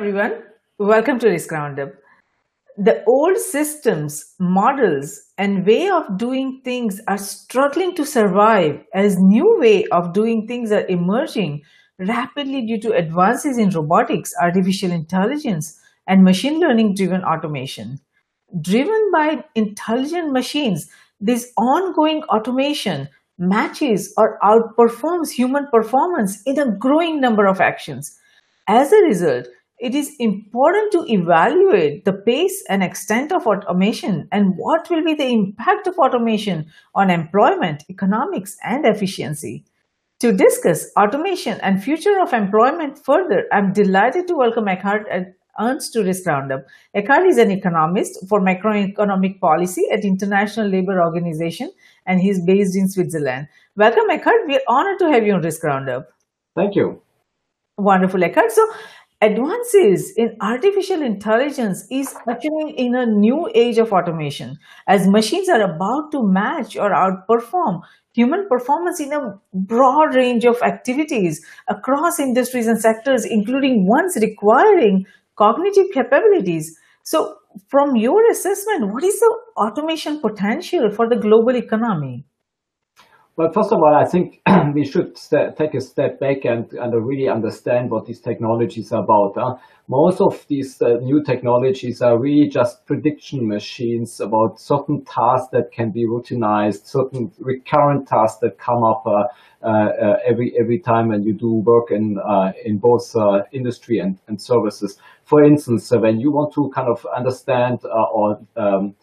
everyone. Welcome to Risk Roundup. The old systems, models, and way of doing things are struggling to survive as new way of doing things are emerging rapidly due to advances in robotics, artificial intelligence, and machine learning driven automation. Driven by intelligent machines, this ongoing automation matches or outperforms human performance in a growing number of actions. As a result, it is important to evaluate the pace and extent of automation and what will be the impact of automation on employment, economics, and efficiency. To discuss automation and future of employment further, I'm delighted to welcome Ekkehard Ernst to Risk Roundup. Ekkehard is an economist for macroeconomic policy at International Labour Organization and he's based in Switzerland. Welcome, Ekkehard. We're honored to have you on Risk Roundup. Thank you. Wonderful, Ekkehard. So advances in artificial intelligence is ushering in a new age of automation. As machines are about to match or outperform human performance in a broad range of activities across industries and sectors including ones requiring cognitive capabilities. So from your assessment what is the automation potential for the global economy well, first of all, I think we should take a step back and, and really understand what these technologies are about. Uh, most of these uh, new technologies are really just prediction machines about certain tasks that can be routinized, certain recurrent tasks that come up uh, uh, uh every every time when you do work in uh, in both industry and, and services. For instance, when you want to kind of understand or um,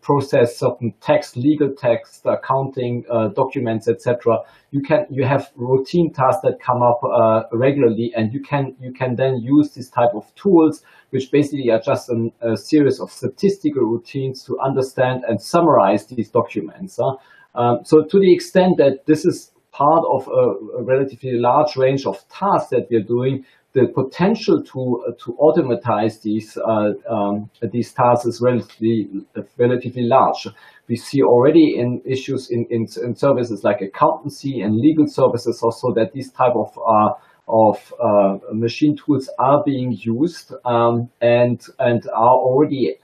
process certain text, legal text, accounting uh, documents, etc. You can you have routine tasks that come up uh, regularly, and you can you can then use this type of tools, which basically are just an, a series of statistical routines to understand and summarize these documents. Huh? Um, so to the extent that this is part of a, a relatively large range of tasks that we're doing, the potential to uh, to automatize these uh, um, these tasks is relatively relatively large. We see already in issues in, in, in services like accountancy and legal services also that these type of uh, of uh, machine tools are being used um, and and are already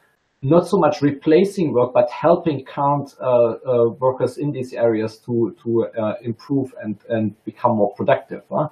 not so much replacing work, but helping current uh, uh, workers in these areas to to improve and and become more productive. Huh?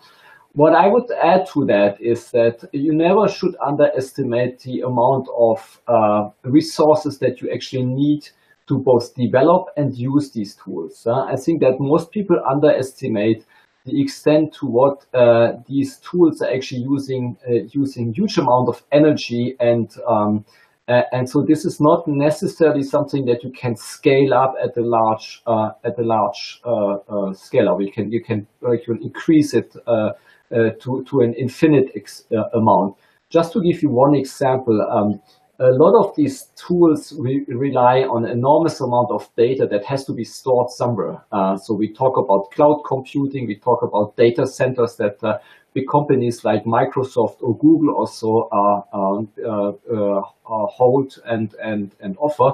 What I would add to that is that you never should underestimate the amount of uh, resources that you actually need to both develop and use these tools. Uh, I think that most people underestimate the extent to what uh, these tools are actually using uh, using huge amount of energy and um, and so this is not necessarily something that you can scale up at a large uh, at a large uh, scale. you can you can you can increase it uh, to, to an infinite uh, amount. Just to give you one example, um, a lot of these tools re rely on enormous amount of data that has to be stored somewhere. Uh, so we talk about cloud computing, we talk about data centers that uh, big companies like Microsoft or Google also um, uh, uh, hold and, and, and offer.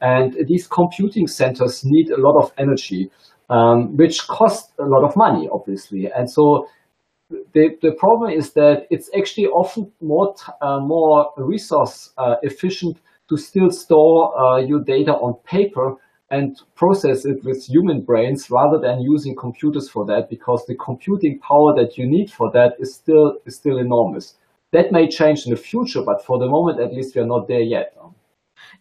And these computing centers need a lot of energy, um, which costs a lot of money, obviously. And so the, the problem is that it's actually often more uh, more resource uh, efficient to still store uh, your data on paper and process it with human brains rather than using computers for that because the computing power that you need for that is still is still enormous. That may change in the future, but for the moment, at least, we are not there yet.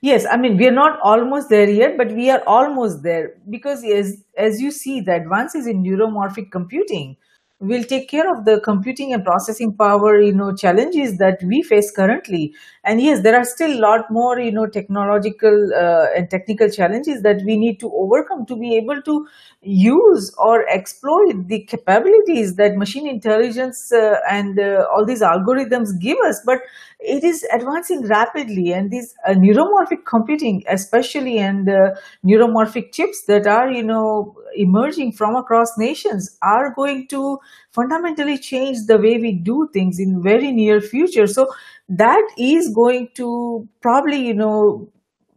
Yes, I mean we are not almost there yet, but we are almost there because as as you see, the advances in neuromorphic computing will take care of the computing and processing power you know challenges that we face currently. And yes there are still a lot more you know technological uh, and technical challenges that we need to overcome to be able to use or exploit the capabilities that machine intelligence uh, and uh, all these algorithms give us. But it is advancing rapidly and these uh, neuromorphic computing especially and uh, neuromorphic chips that are you know emerging from across nations are going to fundamentally change the way we do things in very near future. So that is going to probably you know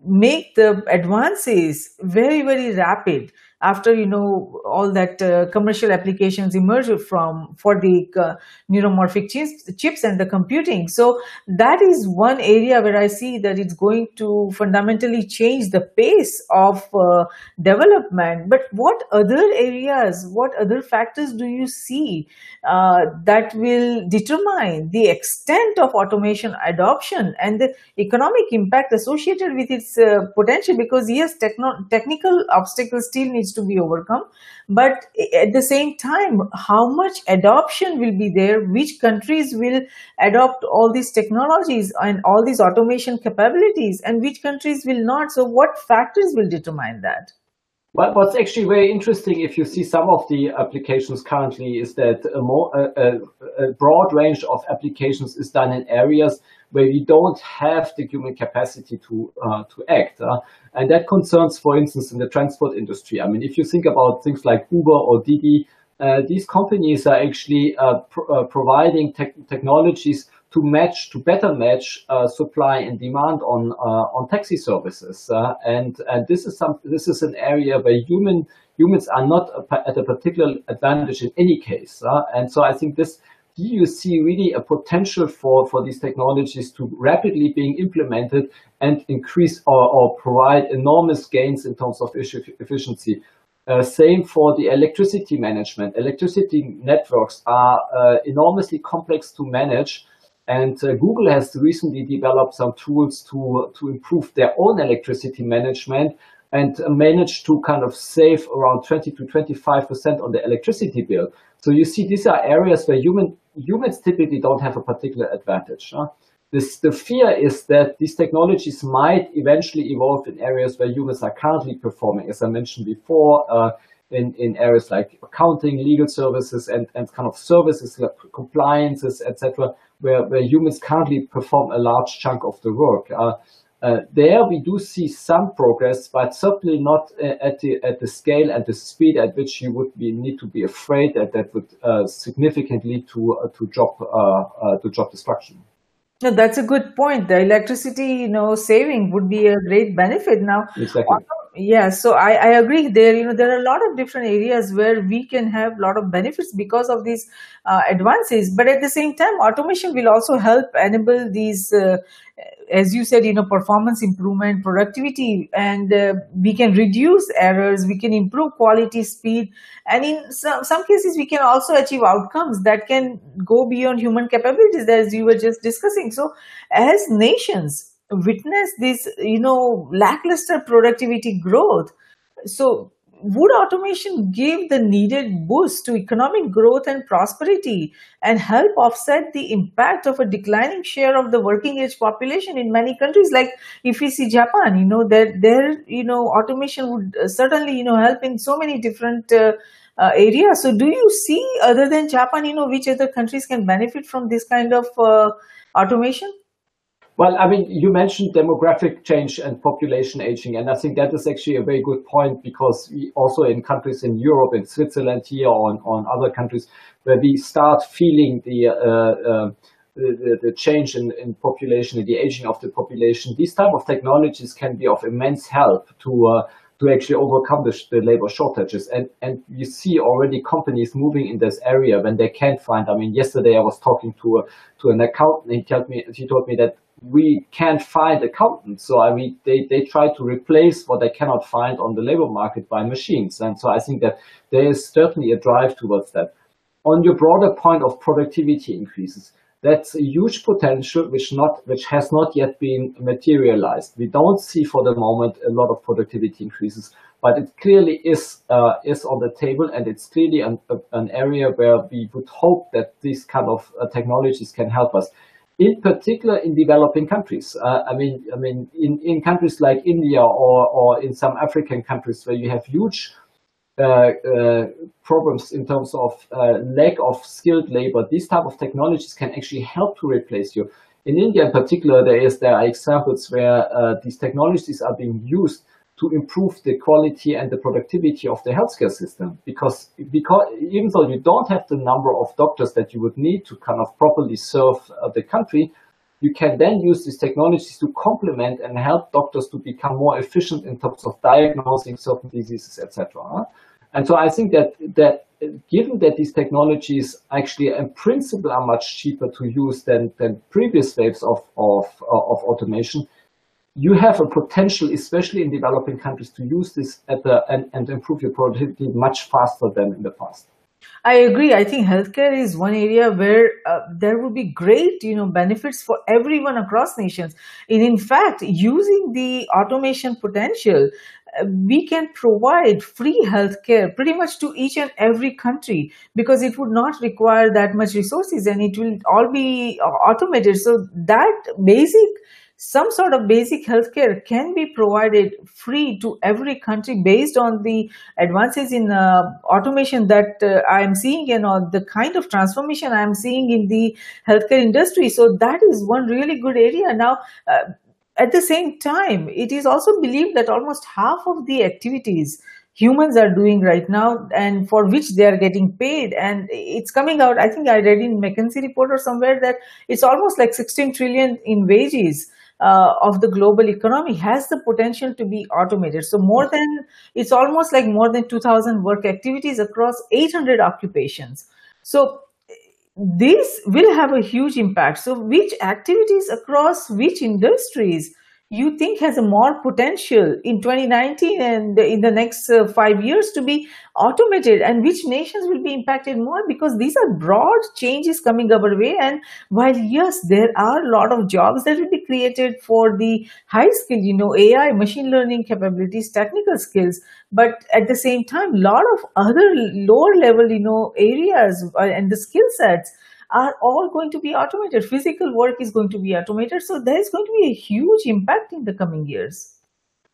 make the advances very very rapid after you know all that uh, commercial applications emerge from for the uh, neuromorphic chips, chips and the computing. So that is one area where i see that it's going to fundamentally change the pace of uh, development. But what other areas what other factors do you see uh, that will determine the extent of automation adoption and the economic impact associated with its uh, potential? Because yes techno- technical obstacles still needs to be overcome. But at the same time how much adoption will be there? Which countries will adopt all these technologies and all these automation capabilities and which countries will not? So what factors will determine that? Well, what's actually very interesting, if you see some of the applications currently, is that a, more, a, a, broad range of applications is done in areas where we don't have the human capacity to uh, to act, uh, and that concerns, for instance, in the transport industry. I mean, if you think about things like Uber or Didi, uh, these companies are actually uh, uh, providing te technologies to match, to better match uh, supply and demand on on taxi services. And and this is some this is an area where human humans are not at a particular advantage in any case. and so I think this you see really a potential for, for these technologies to rapidly being implemented and increase or, or provide enormous gains in terms of efficiency. Uh, same for the electricity management. Electricity networks are uh, enormously complex to manage and uh, Google has recently developed some tools to, to improve their own electricity management and manage to kind of save around 20 to 25% on the electricity bill. So you see, these are areas where human, humans typically don't have a particular advantage. Huh? This, the fear is that these technologies might eventually evolve in areas where humans are currently performing, as I mentioned before, uh, in, in areas like accounting, legal services, and, and kind of services like compliances, etc., where, where humans currently perform a large chunk of the work. Uh, there we do see some progress, but certainly not uh, at the at the scale and the speed at which you would be, need to be afraid that that would uh, significantly to uh, to job uh, to job destruction. No, that's a good point. The electricity, you know, saving would be a great benefit. Now, exactly yeah so I, I agree there. You know there are a lot of different areas where we can have a lot of benefits because of these uh, advances. But at the same time automation will also help enable these uh, as you said you know performance improvement productivity and uh, we can reduce errors we can improve quality speed and in some, some cases we can also achieve outcomes that can go beyond human capabilities as you were just discussing. So as nations witness this you know lackluster productivity growth. So would automation give the needed boost to economic growth and prosperity and help offset the impact of a declining share of the working age population in many countries? Like if we see japan you know that there you know automation would uh, certainly you know help in so many different uh, uh, areas. So do you see other than japan you know which other countries can benefit from this kind of uh, automation well, I mean, you mentioned demographic change and population aging, and I think that is actually a very good point because also in countries in Europe, in Switzerland here, or on, on other countries, where we start feeling the uh, uh, the, the, change in, in population and the aging of the population, these type of technologies can be of immense help to uh, to actually overcome the, the, labor shortages. And and you see already companies moving in this area when they can't find. I mean, yesterday I was talking to a, to an accountant. He told me he told me that we can't find accountants. So I mean, they, they try to replace what they cannot find on the labor market by machines. And so I think that there is certainly a drive towards that. On your broader point of productivity increases, that's a huge potential which not which has not yet been materialized. We don't see for the moment a lot of productivity increases, but it clearly is uh, is on the table, and it's clearly an, an area where we would hope that these kind of uh, technologies can help us in particular in developing countries. Uh, I mean, I mean, in, in countries like India or, or in some African countries where you have huge problems in terms of uh, lack of skilled labor, these type of technologies can actually help to replace you. In India, in particular, there is there are examples where uh, these technologies are being used to improve the quality and the productivity of the healthcare system. Because, because even though you don't have the number of doctors that you would need to kind of properly serve uh, the country, you can then use these technologies to complement and help doctors to become more efficient in terms of diagnosing certain diseases, etc. And so I think that that given that these technologies actually in principle are much cheaper to use than, than previous waves of, of, of automation, you have a potential, especially in developing countries, to use this at the, and, and improve your productivity much faster than in the past. I agree. I think healthcare is one area where uh, there will be great, you know, benefits for everyone across nations. And in fact, using the automation potential, uh, we can provide free healthcare pretty much to each and every country because it would not require that much resources and it will all be uh, automated. So that basic some sort of basic healthcare can be provided free to every country based on the advances in uh, automation that uh, I am seeing, you know, the kind of transformation I am seeing in the healthcare industry. So that is one really good area. Now, uh, at the same time, it is also believed that almost half of the activities humans are doing right now and for which they are getting paid and it's coming out i think i read in mckinsey report or somewhere that it's almost like 16 trillion in wages uh, of the global economy has the potential to be automated. So more than, it's almost like more than 2000 work activities across 800 occupations. So this will have a huge impact. So which activities across which industries you think has a more potential in 2019 and in the next uh, five years to be automated and which nations will be impacted more because these are broad changes coming our way. And while yes there are a lot of jobs that will be created for the high skill you know ai machine learning capabilities technical skills but at the same time a lot of other lower level you know areas uh, and the skill sets are all going to be automated. Physical work is going to be automated. So there is going to be a huge impact in the coming years.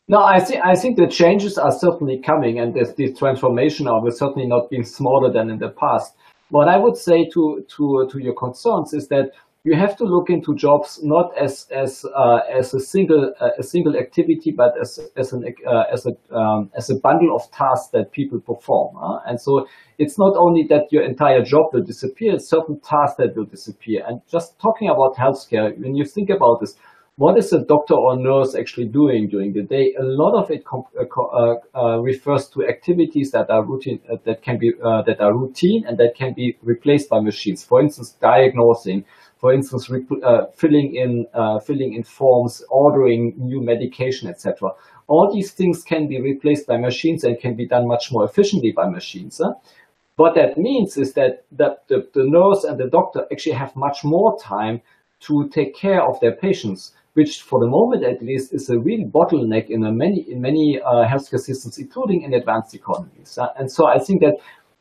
No, I think I think the changes are certainly coming, and this, this transformation will certainly not be smaller than in the past. What I would say to to to your concerns is that you have to look into jobs not as as uh, as a single uh, a single activity, but as as an uh, as a um, as a bundle of tasks that people perform. And so it's not only that your entire job will disappear; it's certain tasks that will disappear. And just talking about healthcare, when you think about this, what is a doctor or nurse actually doing during the day? A lot of it uh, uh, uh, refers to activities that are routine, that can be that are routine and that can be replaced by machines. For instance, diagnosing for instance, uh, filling in uh, filling in forms, ordering new medication, etc. All these things can be replaced by machines and can be done much more efficiently by machines. Huh? What that means is that, that the, the nurse and the doctor actually have much more time to take care of their patients, which for the moment at least is a real bottleneck in many in many uh, healthcare systems, including in advanced economies. And so I think that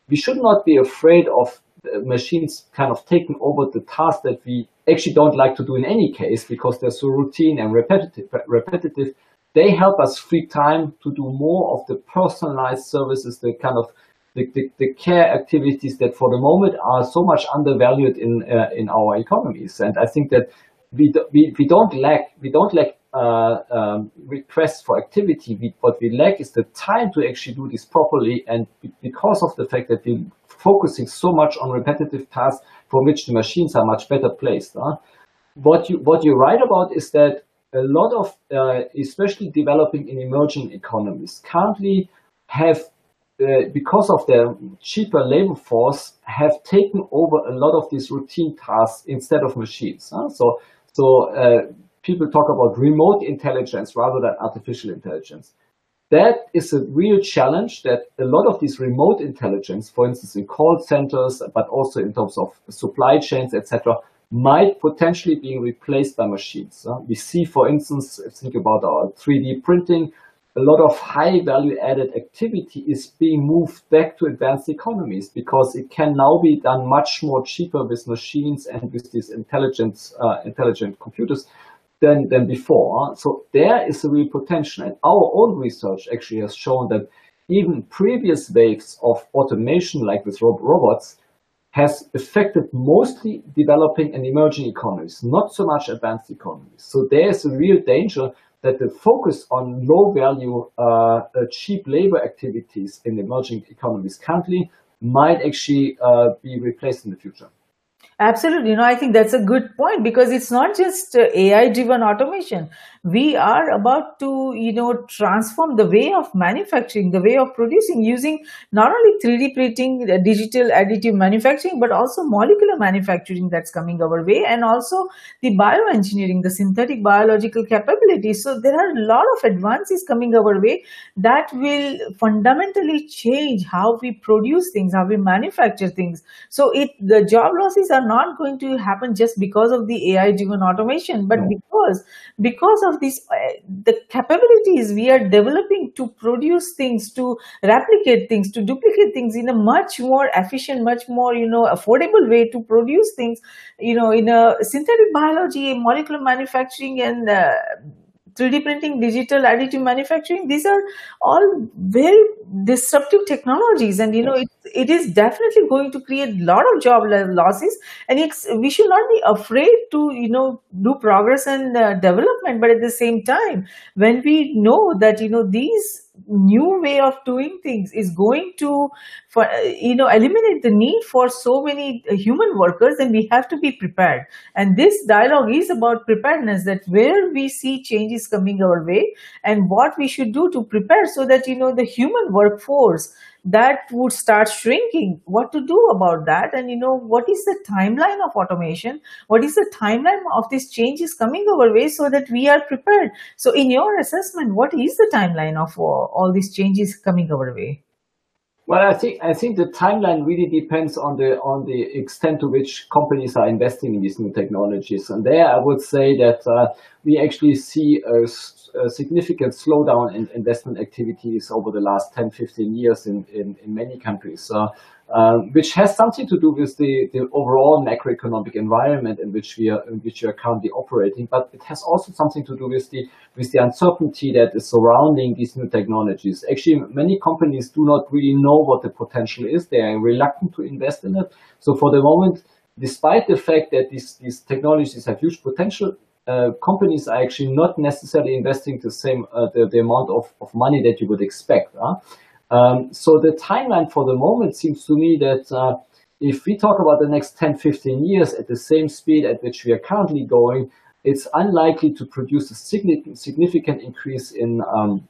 we should not be afraid of machines kind of taking over the tasks that we actually don't like to do in any case because they're so routine and repetitive. repetitive. They help us free time to do more of the personalized services, the kind of the, the, the care activities that for the moment are so much undervalued in uh, in our economies. And I think that we, do, we, we don't lack we don't lack uh, um, requests for activity. We, what we lack is the time to actually do this properly. And because of the fact that we focusing so much on repetitive tasks for which the machines are much better placed. Huh? What you what you write about is that a lot of, uh, especially developing in emerging economies, currently have uh, because of their cheaper labor force, have taken over a lot of these routine tasks instead of machines. Huh? So, so uh, people talk about remote intelligence rather than artificial intelligence that is a real challenge that a lot of these remote intelligence, for instance, in call centers, but also in terms of supply chains, etc., might potentially be replaced by machines. Uh, we see, for instance, think about our 3D printing, a lot of high value added activity is being moved back to advanced economies because it can now be done much more cheaper with machines and with these intelligent, uh, intelligent computers than, than before. So there is a real potential. And our own research actually has shown that even previous waves of automation, like with robots, has affected mostly developing and emerging economies, not so much advanced economies. So there's a real danger that the focus on low value, uh, uh, cheap labor activities in emerging economies currently might actually uh, be replaced in the future. Absolutely. You know, I think that's a good point because it's not just uh, AI driven automation. We are about to, you know, transform the way of manufacturing, the way of producing using not only 3D printing, uh, digital additive manufacturing, but also molecular manufacturing that's coming our way and also the bioengineering, the synthetic biological capabilities. So there are a lot of advances coming our way that will fundamentally change how we produce things, how we manufacture things. So it, the job losses are not going to happen just because of the AI driven automation, but no. because because of these uh, the capabilities we are developing to produce things, to replicate things, to duplicate things in a much more efficient, much more you know affordable way to produce things, you know, in a synthetic biology, molecular manufacturing, and uh, 3D printing, digital additive manufacturing, these are all very disruptive technologies. And, you know, it, it is definitely going to create a lot of job losses. And we should not be afraid to, you know, do progress and uh, development. But at the same time, when we know that, you know, these new way of doing things is going to for you know eliminate the need for so many human workers and we have to be prepared and this dialogue is about preparedness that where we see changes coming our way and what we should do to prepare so that you know the human workforce that would start shrinking. What to do about that? And you know what is the timeline of automation? What is the timeline of these changes coming our way so that we are prepared? So in your assessment what is the timeline of all these changes coming our way? Well, I think I think the timeline really depends on the on the extent to which companies are investing in these new technologies. And there, I would say that uh, we actually see a, a, significant slowdown in investment activities over the last 10, 15 years in in, in many countries. Uh, um, which has something to do with the, the overall macroeconomic environment in which we are in which we are currently operating, but it has also something to do with the with the uncertainty that is surrounding these new technologies. Actually, many companies do not really know what the potential is. They are reluctant to invest in it. So for the moment, despite the fact that these these technologies have huge potential, uh, companies are actually not necessarily investing the same uh, the, the amount of, of money that you would expect. Huh? Um, so the timeline for the moment seems to me that uh, if we talk about the next 10, 15 years at the same speed at which we are currently going, it's unlikely to produce a significant increase in um,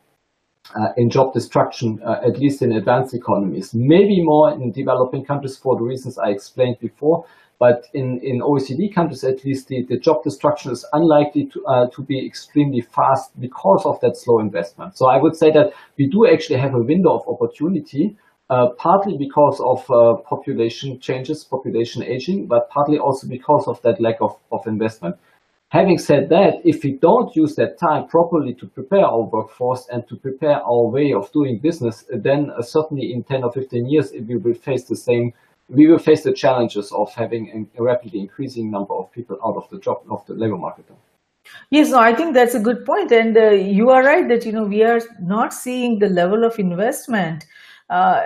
uh, in job destruction, uh, at least in advanced economies. Maybe more in developing countries for the reasons I explained before. But in, in OECD countries, at least, the, the job destruction is unlikely to, uh, to be extremely fast because of that slow investment. So I would say that we do actually have a window of opportunity, uh, partly because of uh, population changes, population aging, but partly also because of that lack of, of investment. Having said that, if we don't use that time properly to prepare our workforce and to prepare our way of doing business, then uh, certainly in 10 or 15 years, we will face the same we will face the challenges of having a rapidly increasing number of people out of the job of the labor market. Yes, no, I think that's a good point, and uh, you are right that you know we are not seeing the level of investment. Uh,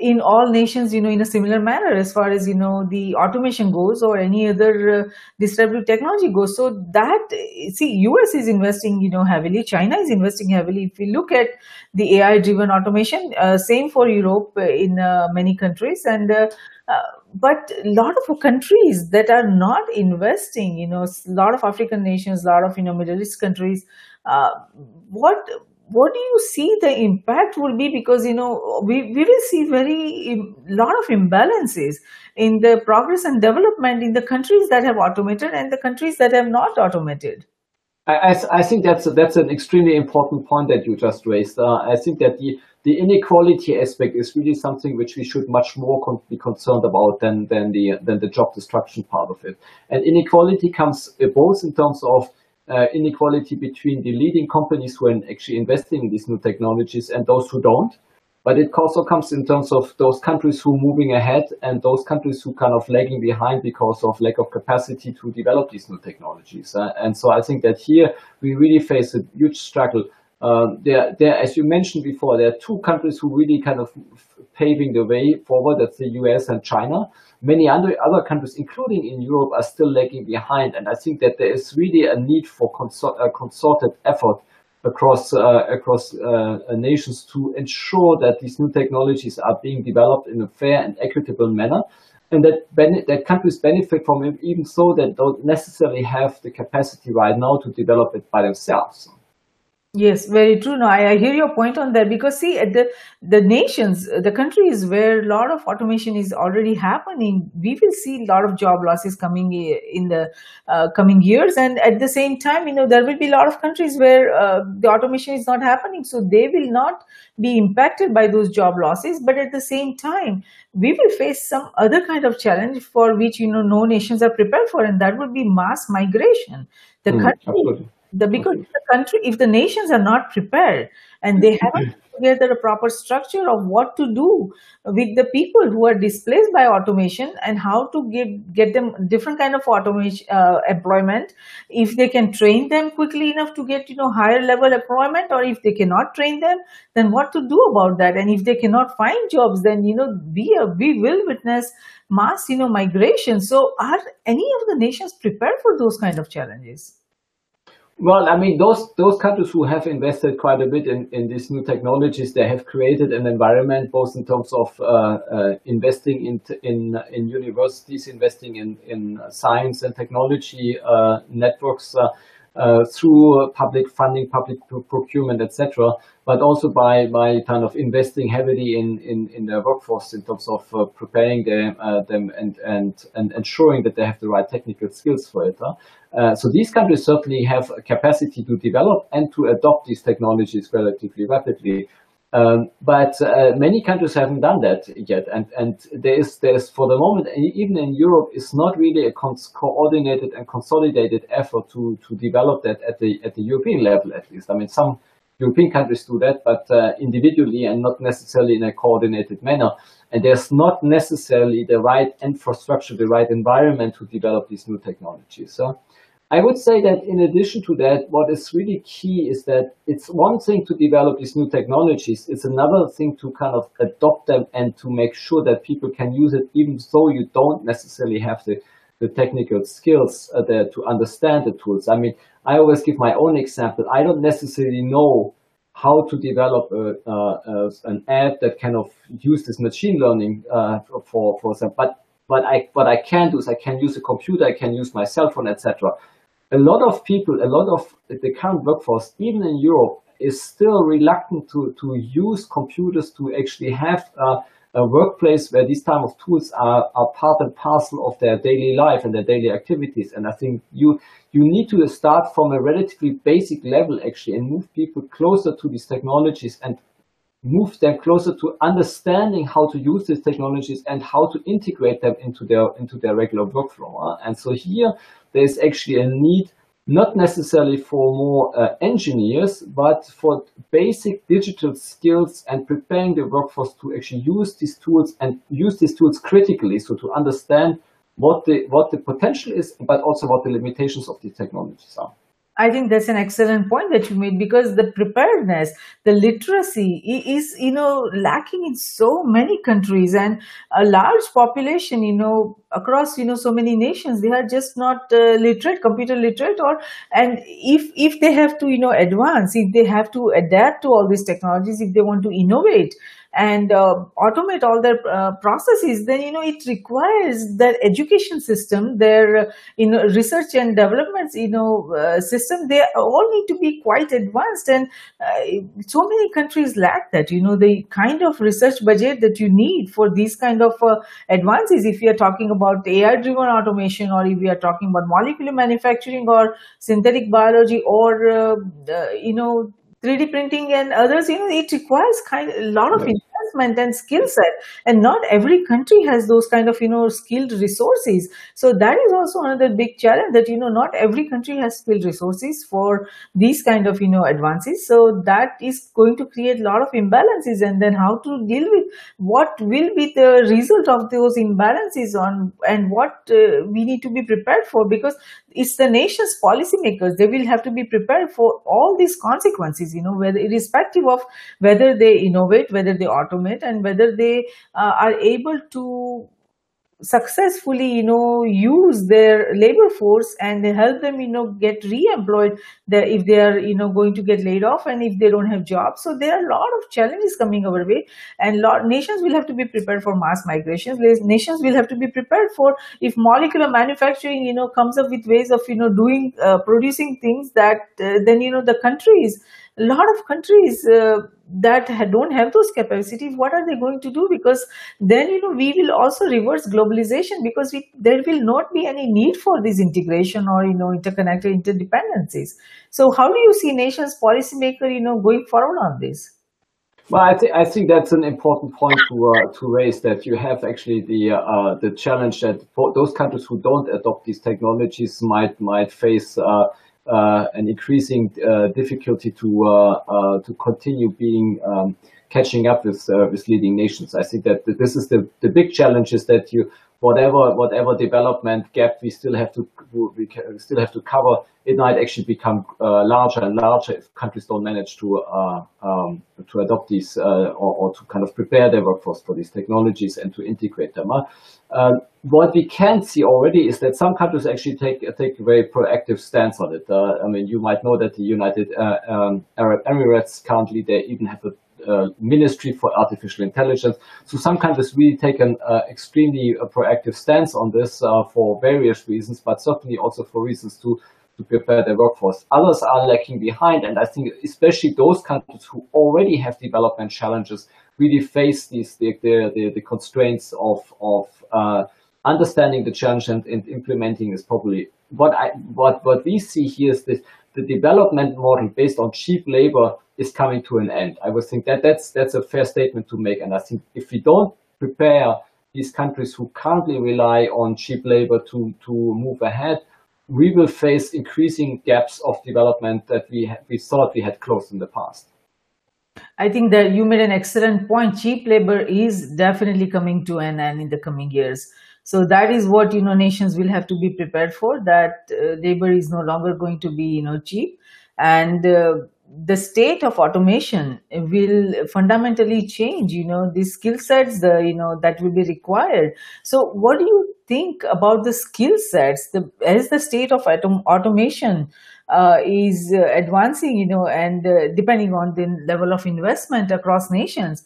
in all nations, you know, in a similar manner as far as, you know, the automation goes or any other uh, disruptive technology goes. So that, see, US is investing, you know, heavily. China is investing heavily. If we look at the AI driven automation, uh, same for Europe uh, in uh, many countries. And, uh, uh, but a lot of countries that are not investing, you know, a lot of African nations, a lot of, you know, Middle East countries, what what do you see the impact will be because you know we, we will see very lot of imbalances in the progress and development in the countries that have automated and the countries that have not automated I, I think that's a, that's an extremely important point that you just raised. Uh, I think that the, the inequality aspect is really something which we should much more con- be concerned about than than the than the job destruction part of it. And inequality comes uh, both in terms of uh, inequality between the leading companies who are actually investing in these new technologies and those who don't. But it also comes in terms of those countries who are moving ahead and those countries who are kind of lagging behind because of lack of capacity to develop these new technologies. Uh, and so I think that here we really face a huge struggle. Uh, there, there, as you mentioned before, there are two countries who really kind of paving the way forward. That's the US and China. Many other, other countries, including in Europe, are still lagging behind. And I think that there is really a need for consort, a consorted effort across uh, across uh, nations to ensure that these new technologies are being developed in a fair and equitable manner. and that that countries benefit from it, even so they don't necessarily have the capacity right now to develop it by themselves. Yes, very true. No, I, I, hear your point on that because see, at the the nations, the countries where a lot of automation is already happening, we will see a lot of job losses coming in the uh, coming years, and at the same time, you know, there will be a lot of countries where uh, the automation is not happening, so they will not be impacted by those job losses. But at the same time, we will face some other kind of challenge for which you know no nations are prepared for, and that would be mass migration. The mm, country. Absolutely the because okay. the country if the nations are not prepared and they haven't together a proper structure of what to do with the people who are displaced by automation and how to give get them different kind of automation uh, employment if they can train them quickly enough to get you know higher level employment or if they cannot train them then what to do about that? And if they cannot find jobs then you know we uh, we will witness mass you know migration. So are any of the nations prepared for those kind of challenges well, I mean, those those countries who have invested quite a bit in, in these new technologies, they have created an environment both in terms of uh, uh, investing in in in universities, investing in in science and technology uh, networks uh, uh, through public funding, public procurement, etc. But also by by kind of investing heavily in in, in their workforce in terms of uh, preparing them them and and and ensuring that they have the right technical skills for it. Uh, so these countries certainly have a capacity to develop and to adopt these technologies relatively rapidly. Um, but uh, many countries haven't done that yet, and and there is there's for the moment even in Europe is not really a coordinated and consolidated effort to to develop that at the at the European level at least. I mean some European countries do that, but uh, individually and not necessarily in a coordinated manner. And there's not necessarily the right infrastructure, the right environment to develop these new technologies. So I would say that in addition to that, what is really key is that it's one thing to develop these new technologies. It's another thing to kind of adopt them and to make sure that people can use it, even though you don't necessarily have the, the technical skills uh, there to understand the tools. I mean, I always give my own example. I don't necessarily know how to develop a, uh, an app that kind of use this machine learning uh, for for some, but but I what I can do is I can use a computer, I can use my cell phone, etc a lot of people, a lot of the current workforce, even in Europe, is still reluctant to, to use computers to actually have a, a workplace where these type of tools are, are part and parcel of their daily life and their daily activities. And I think you you need to start from a relatively basic level actually and move people closer to these technologies and move them closer to understanding how to use these technologies and how to integrate them into their into their regular workflow. And so here there's actually a need not necessarily for more uh, engineers, but for basic digital skills and preparing the workforce to actually use these tools and use these tools critically. So to understand what the what the potential is, but also what the limitations of these technologies are. I think that's an excellent point that you made because the preparedness, the literacy is, you know, lacking in so many countries and a large population, you know, across, you know, so many nations, they are just not uh, literate, computer literate or, and if, if they have to, you know, advance, if they have to adapt to all these technologies, if they want to innovate, and uh, automate all their uh, processes, then you know it requires their education system, their you know research and development you know uh, system. They all need to be quite advanced, and uh, so many countries lack that. You know the kind of research budget that you need for these kind of uh, advances. If we are talking about AI-driven automation, or if we are talking about molecular manufacturing, or synthetic biology, or uh, you know 3D printing and others, you know, it requires kind of a lot of investment and skill set. And not every country has those kind of, you know, skilled resources. So that is also another big challenge that, you know, not every country has skilled resources for these kind of, you know, advances. So that is going to create a lot of imbalances and then how to deal with what will be the result of those imbalances on and what uh, we need to be prepared for because it's the nation's policymakers. They will have to be prepared for all these consequences, you know, whether irrespective of whether they innovate, whether they automate, and whether they uh, are able to successfully you know use their labor force and help them you know get re-employed if they are you know going to get laid off and if they don't have jobs so there are a lot of challenges coming our way and lot nations will have to be prepared for mass migrations. Nations will have to be prepared for if molecular manufacturing you know comes up with ways of you know doing uh, producing things that uh, then you know the countries a lot of countries uh, that don't have those capacities what are they going to do because then you know we will also reverse globalization because we, there will not be any need for this integration or you know interconnected interdependencies so how do you see nations policymaker you know going forward on this well, I, th- I think that's an important point to uh, to raise. That you have actually the uh, the challenge that those countries who don't adopt these technologies might might face uh, an increasing uh, difficulty to uh, to continue being um, catching up with with leading nations. I think that this is the the big challenge is that you whatever whatever development gap we still have to we still have to cover, it might actually become uh, larger and larger if countries don't manage to uh, um, to adopt these uh, or, or, to kind of prepare their workforce for these technologies and to integrate them. Um, what we can see already is that some countries actually take take a very proactive stance on it. Uh, I mean, you might know that the United uh, um, Arab Emirates currently they even have a uh, ministry for artificial intelligence. So some countries really take an uh, extremely uh, proactive stance on this for various reasons, but certainly also for reasons to to prepare their workforce. Others are lacking behind, and I think especially those countries who already have development challenges really face these the the, the, constraints of of uh, understanding the challenge and, and implementing is probably what I what what we see here is this the development model based on cheap labor is coming to an end. I would think that that's that's a fair statement to make. And I think if we don't prepare these countries who currently rely on cheap labor to to move ahead, we will face increasing gaps of development that we we thought we had closed in the past. I think that you made an excellent point. Cheap labor is definitely coming to an end in the coming years. So that is what you know nations will have to be prepared for. That uh, labor is no longer going to be you know cheap, and uh, the state of automation will fundamentally change you know the skill sets the you know that will be required so what do you think about the skill sets the as the state of autom- automation uh, is uh, advancing you know and uh, depending on the level of investment across nations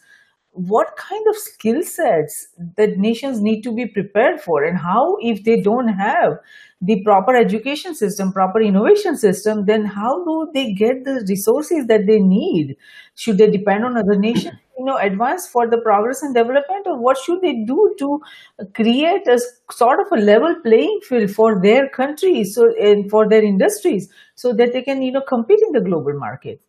what kind of skill sets that nations need to be prepared for? And how if they don't have the proper education system proper innovation system then how do they get the resources that they need? Should they depend on other nations you know advance for the progress and development? Or what should they do to create a sort of a level playing field for their countries so and for their industries so that they can you know compete in the global market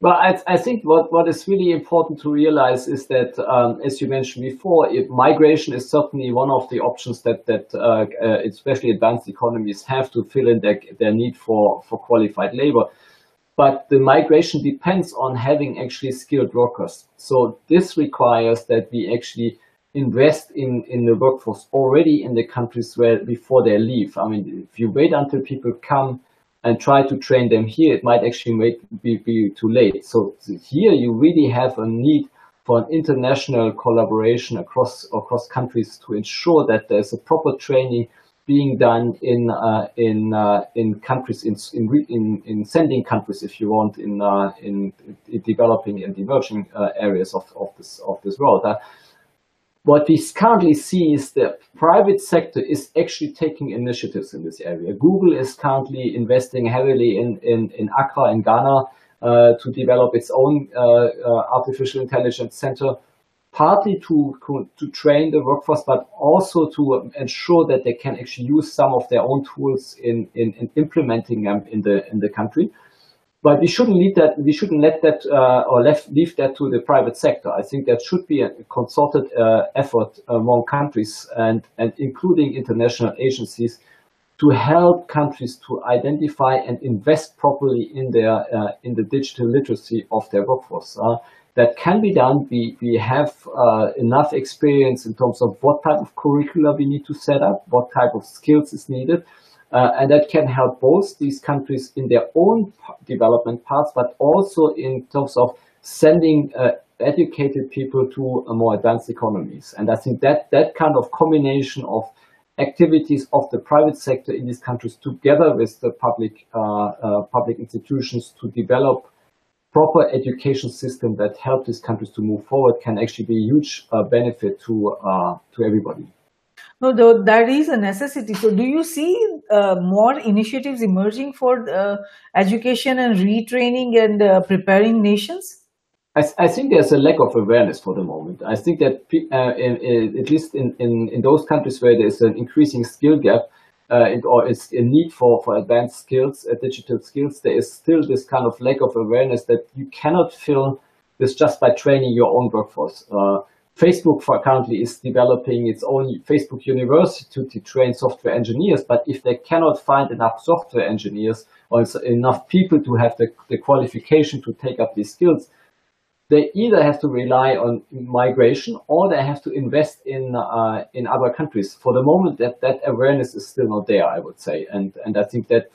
well, I, I, think what, what is really important to realize is that, um, as you mentioned before, it, migration is certainly one of the options that, that uh, uh, especially advanced economies have to fill in their, their need for, for qualified labor. But the migration depends on having actually skilled workers. So this requires that we actually invest in, in the workforce already in the countries where before they leave. I mean, if you wait until people come and try to train them here, it might actually be, be too late. So here you really have a need for an international collaboration across across countries to ensure that there's a proper training being done in uh, in uh, in countries in, in in sending countries, if you want, in uh, in, in, developing and emerging uh, areas of, of this of this world. What we currently see is the private sector is actually taking initiatives in this area. Google is currently investing heavily in, in, in Accra in Ghana uh, to develop its own uh, uh, artificial intelligence center, partly to, to train the workforce, but also to ensure that they can actually use some of their own tools in, in, in implementing them in the, in the country. But we shouldn't leave that. We shouldn't let that uh, or left, leave that to the private sector. I think that should be a concerted uh, effort among countries and and including international agencies to help countries to identify and invest properly in their uh, in the digital literacy of their workforce. Uh, that can be done. We we have uh, enough experience in terms of what type of curricula we need to set up, what type of skills is needed uh, and that can help both these countries in their own development paths, but also in terms of sending uh, educated people to more advanced economies. And I think that that kind of combination of activities of the private sector in these countries together with the public uh, uh, public institutions to develop proper education system that help these countries to move forward can actually be a huge uh, benefit to to everybody. No, though that is a necessity. So, do you see uh, more initiatives emerging for uh, education and retraining and uh, preparing nations? I, I, think there's a lack of awareness for the moment. I think that uh, in, in, at least in, in, in, those countries where there's an increasing skill gap uh, or it's a need for, for advanced skills, uh, digital skills, there is still this kind of lack of awareness that you cannot fill this just by training your own workforce. Facebook for currently is developing its own Facebook University to train software engineers, but if they cannot find enough software engineers or enough people to have the, the qualification to take up these skills, they either have to rely on migration or they have to invest in uh, in other countries. For the moment, that that awareness is still not there, I would say, and and I think that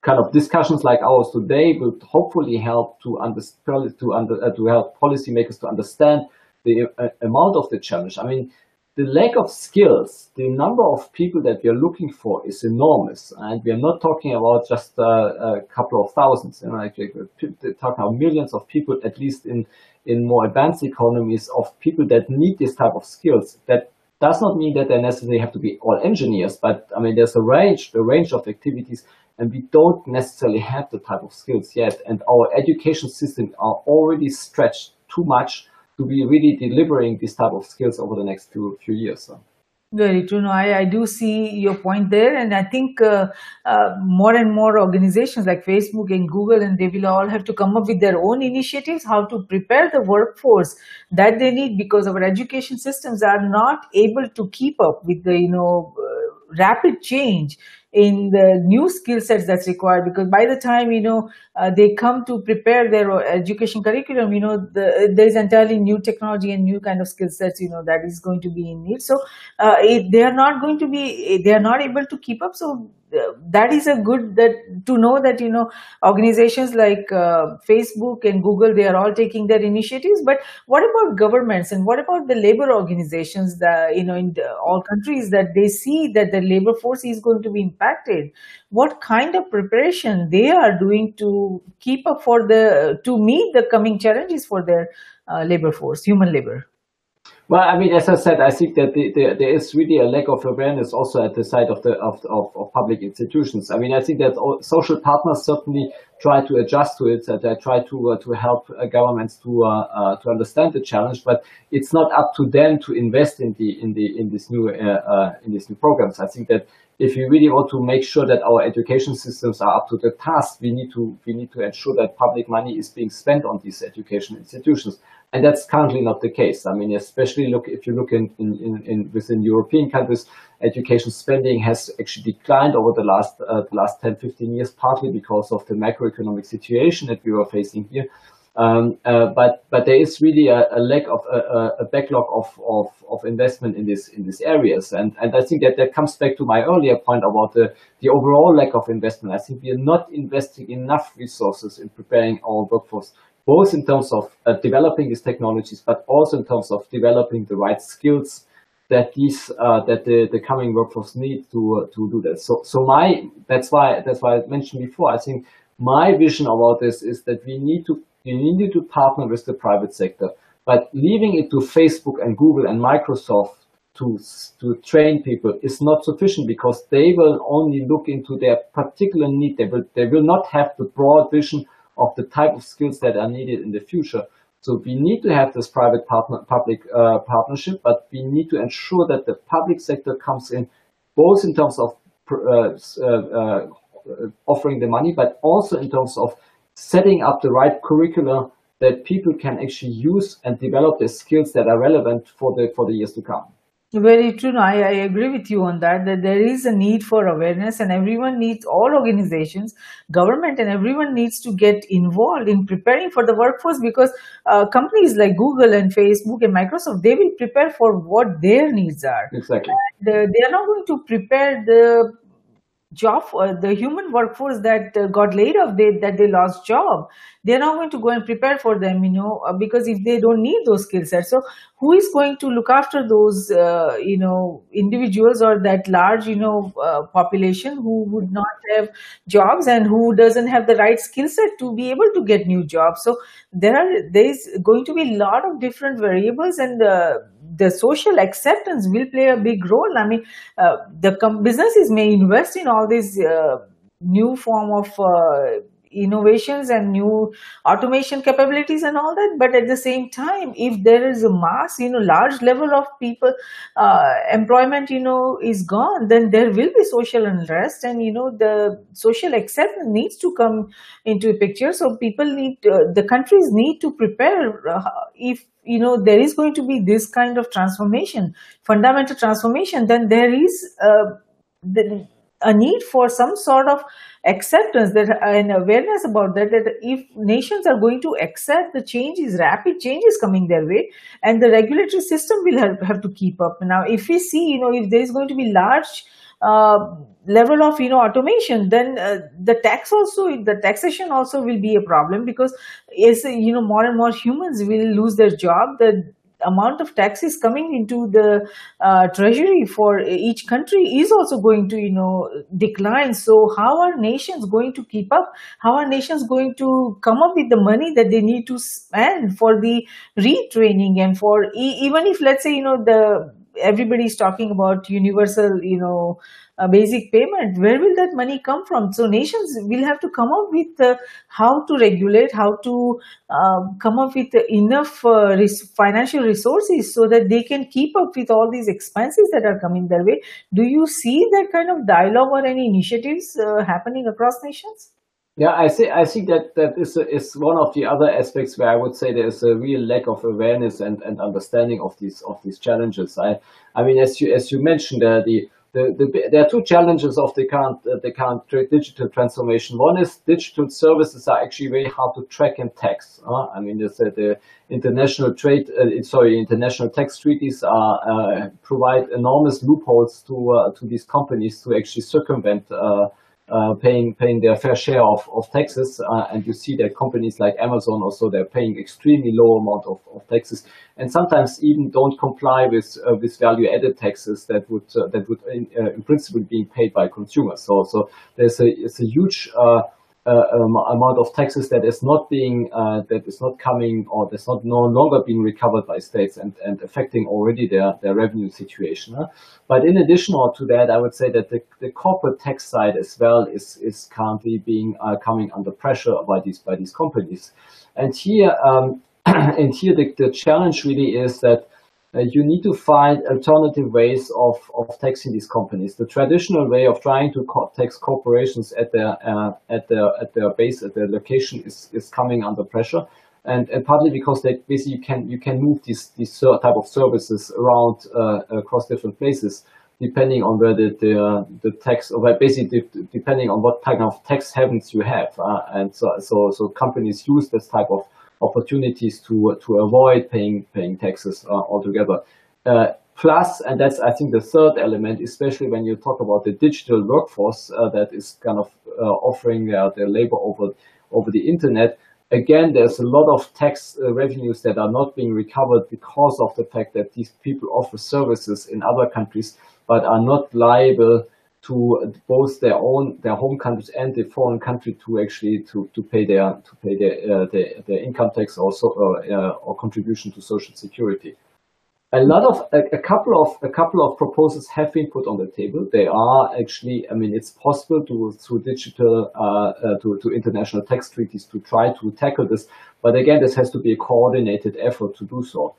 kind of discussions like ours today will hopefully help to understand to under uh, to help policymakers to understand the uh, amount of the challenge. I mean, the lack of skills, the number of people that we are looking for is enormous. And we are not talking about just uh, a couple of thousands, you know, like we're talking about millions of people, at least in, in more advanced economies, of people that need this type of skills. That does not mean that they necessarily have to be all engineers, but I mean, there's a range, a range of activities, and we don't necessarily have the type of skills yet. And our education systems are already stretched too much to be really delivering this type of skills over the next few few years. So. Very true. No, I, I do see your point there. And I think uh, uh, more and more organizations like Facebook and Google, and they will all have to come up with their own initiatives, how to prepare the workforce that they need because our education systems are not able to keep up with the, you know, uh, rapid change in the new skill sets that's required because by the time you know uh, they come to prepare their education curriculum you know the, there is entirely new technology and new kind of skill sets you know that is going to be in need. So uh, it, they are not going to be they are not able to keep up. So that is a good that to know that you know organizations like uh, facebook and google they are all taking their initiatives. But what about governments and what about the labor organizations that you know in all countries that they see that the labor force is going to be impacted? What kind of preparation they are doing to keep up for the to meet the coming challenges for their uh, labor force human labor well, I mean, as I said, I think that the, the, there is really a lack of awareness also at the side of the of, of, of public institutions. I mean, I think that social partners certainly try to adjust to it, that they try to uh, to help uh, governments to uh, uh, to understand the challenge, but it's not up to them to invest in the in the in this new uh, uh, in these new programs. I think that if we really want to make sure that our education systems are up to the task, we need to we need to ensure that public money is being spent on these education institutions and that's currently not the case. I mean, especially look if you look in, in, in within European countries, education spending has actually declined over the last uh, the last 10, 15 years, partly because of the macroeconomic situation that we were facing here. Um, uh, but but there is really a, a lack of a, a backlog of, of, of investment in this in these areas, and and I think that that comes back to my earlier point about the the overall lack of investment. I think we are not investing enough resources in preparing our workforce both in terms of uh, developing these technologies, but also in terms of developing the right skills that these uh, that the, the coming workforce need to uh, to do that. So so my that's why that's why I mentioned before. I think my vision about this is that we need to we need to partner with the private sector, but leaving it to Facebook and Google and Microsoft to to train people is not sufficient because they will only look into their particular need. They will they will not have the broad vision of the type of skills that are needed in the future. So we need to have this private partner, public uh, partnership, but we need to ensure that the public sector comes in both in terms of uh, uh, uh, offering the money, but also in terms of setting up the right curricula that people can actually use and develop the skills that are relevant for the for the years to come. Very true. No, I, I agree with you on that, that there is a need for awareness and everyone needs, all organizations, government and everyone needs to get involved in preparing for the workforce because uh, companies like Google and Facebook and Microsoft, they will prepare for what their needs are. Exactly. they are not going to prepare the job uh, the human workforce that uh, got laid off they that they lost job they're not going to go and prepare for them you know uh, because if they don't need those skill sets. So who is going to look after those uh, you know individuals or that large you know uh, population who would not have jobs and who doesn't have the right skill set to be able to get new jobs? So there are there is going to be a lot of different variables and uh, the social acceptance will play a big role. I mean, uh, the com- businesses may invest in all these uh, new form of uh, innovations and new automation capabilities and all that but at the same time if there is a mass you know large level of people uh, employment you know is gone then there will be social unrest and you know the social acceptance needs to come into picture so people need to, the countries need to prepare uh, if you know there is going to be this kind of transformation fundamental transformation then there is uh, a need for some sort of acceptance that and awareness about that that if nations are going to accept the changes rapid changes coming their way and the regulatory system will have, have to keep up. Now if we see you know if there is going to be large uh, level of you know automation then uh, the tax also the taxation also will be a problem because as you know more and more humans will lose their job. The amount of taxes coming into the uh, treasury for each country is also going to you know decline. So how are nations going to keep up? How are nations going to come up with the money that they need to spend for the retraining and for e- even if let's say you know the everybody's talking about universal you know a basic payment. Where will that money come from? So nations will have to come up with uh, how to regulate how to uh, come up with enough uh, res- financial resources so that they can keep up with all these expenses that are coming their way. Do you see that kind of dialogue or any initiatives uh, happening across nations yeah, I see. I think that that is is one of the other aspects where I would say there is a real lack of awareness and, and understanding of these of these challenges. I I mean, as you as you mentioned, uh, the the, the, there are two challenges of the current uh, the current digital transformation. One is digital services are actually very hard to track and tax. Uh, I mean, uh, the international trade, uh, sorry, international tax treaties are uh, provide enormous loopholes to uh, to these companies to actually circumvent uh, paying paying their fair share of, of taxes, uh, and you see that companies like Amazon also they're paying extremely low amount of, of taxes, and sometimes even don't comply with uh, with value added taxes that would uh, that would in, uh, in principle being paid by consumers. So so there's a it's a huge uh, uh, um, amount of taxes that is not being uh, that is not coming or that's not no longer being recovered by states and, and affecting already their, their revenue situation. Huh? But in addition to that, I would say that the, the corporate tax side as well is is currently being uh, coming under pressure by these by these companies. And here um, and here the, the challenge really is that uh, you need to find alternative ways of, of taxing these companies. The traditional way of trying to co tax corporations at their uh, at their at their base at their location is, is coming under pressure, and, and partly because they basically you can you can move these these type of services around uh, across different places depending on where the the, the tax or basically depending on what kind of tax havens you have, uh, and so so so companies use this type of opportunities to to avoid paying paying taxes uh, altogether. Uh, plus, and that's I think the third element, especially when you talk about the digital workforce uh, that is kind of offering their labor over over the internet. Again, there's a lot of tax revenues that are not being recovered because of the fact that these people offer services in other countries but are not liable to both their own their home countries and the foreign country to actually to, to pay their to pay their uh, their, their, income tax also or uh, or contribution to social security. A lot of a, a, couple of a couple of proposals have been put on the table. They are actually, I mean, it's possible to through digital uh, uh to to international tax treaties to try to tackle this, but again, this has to be a coordinated effort to do so.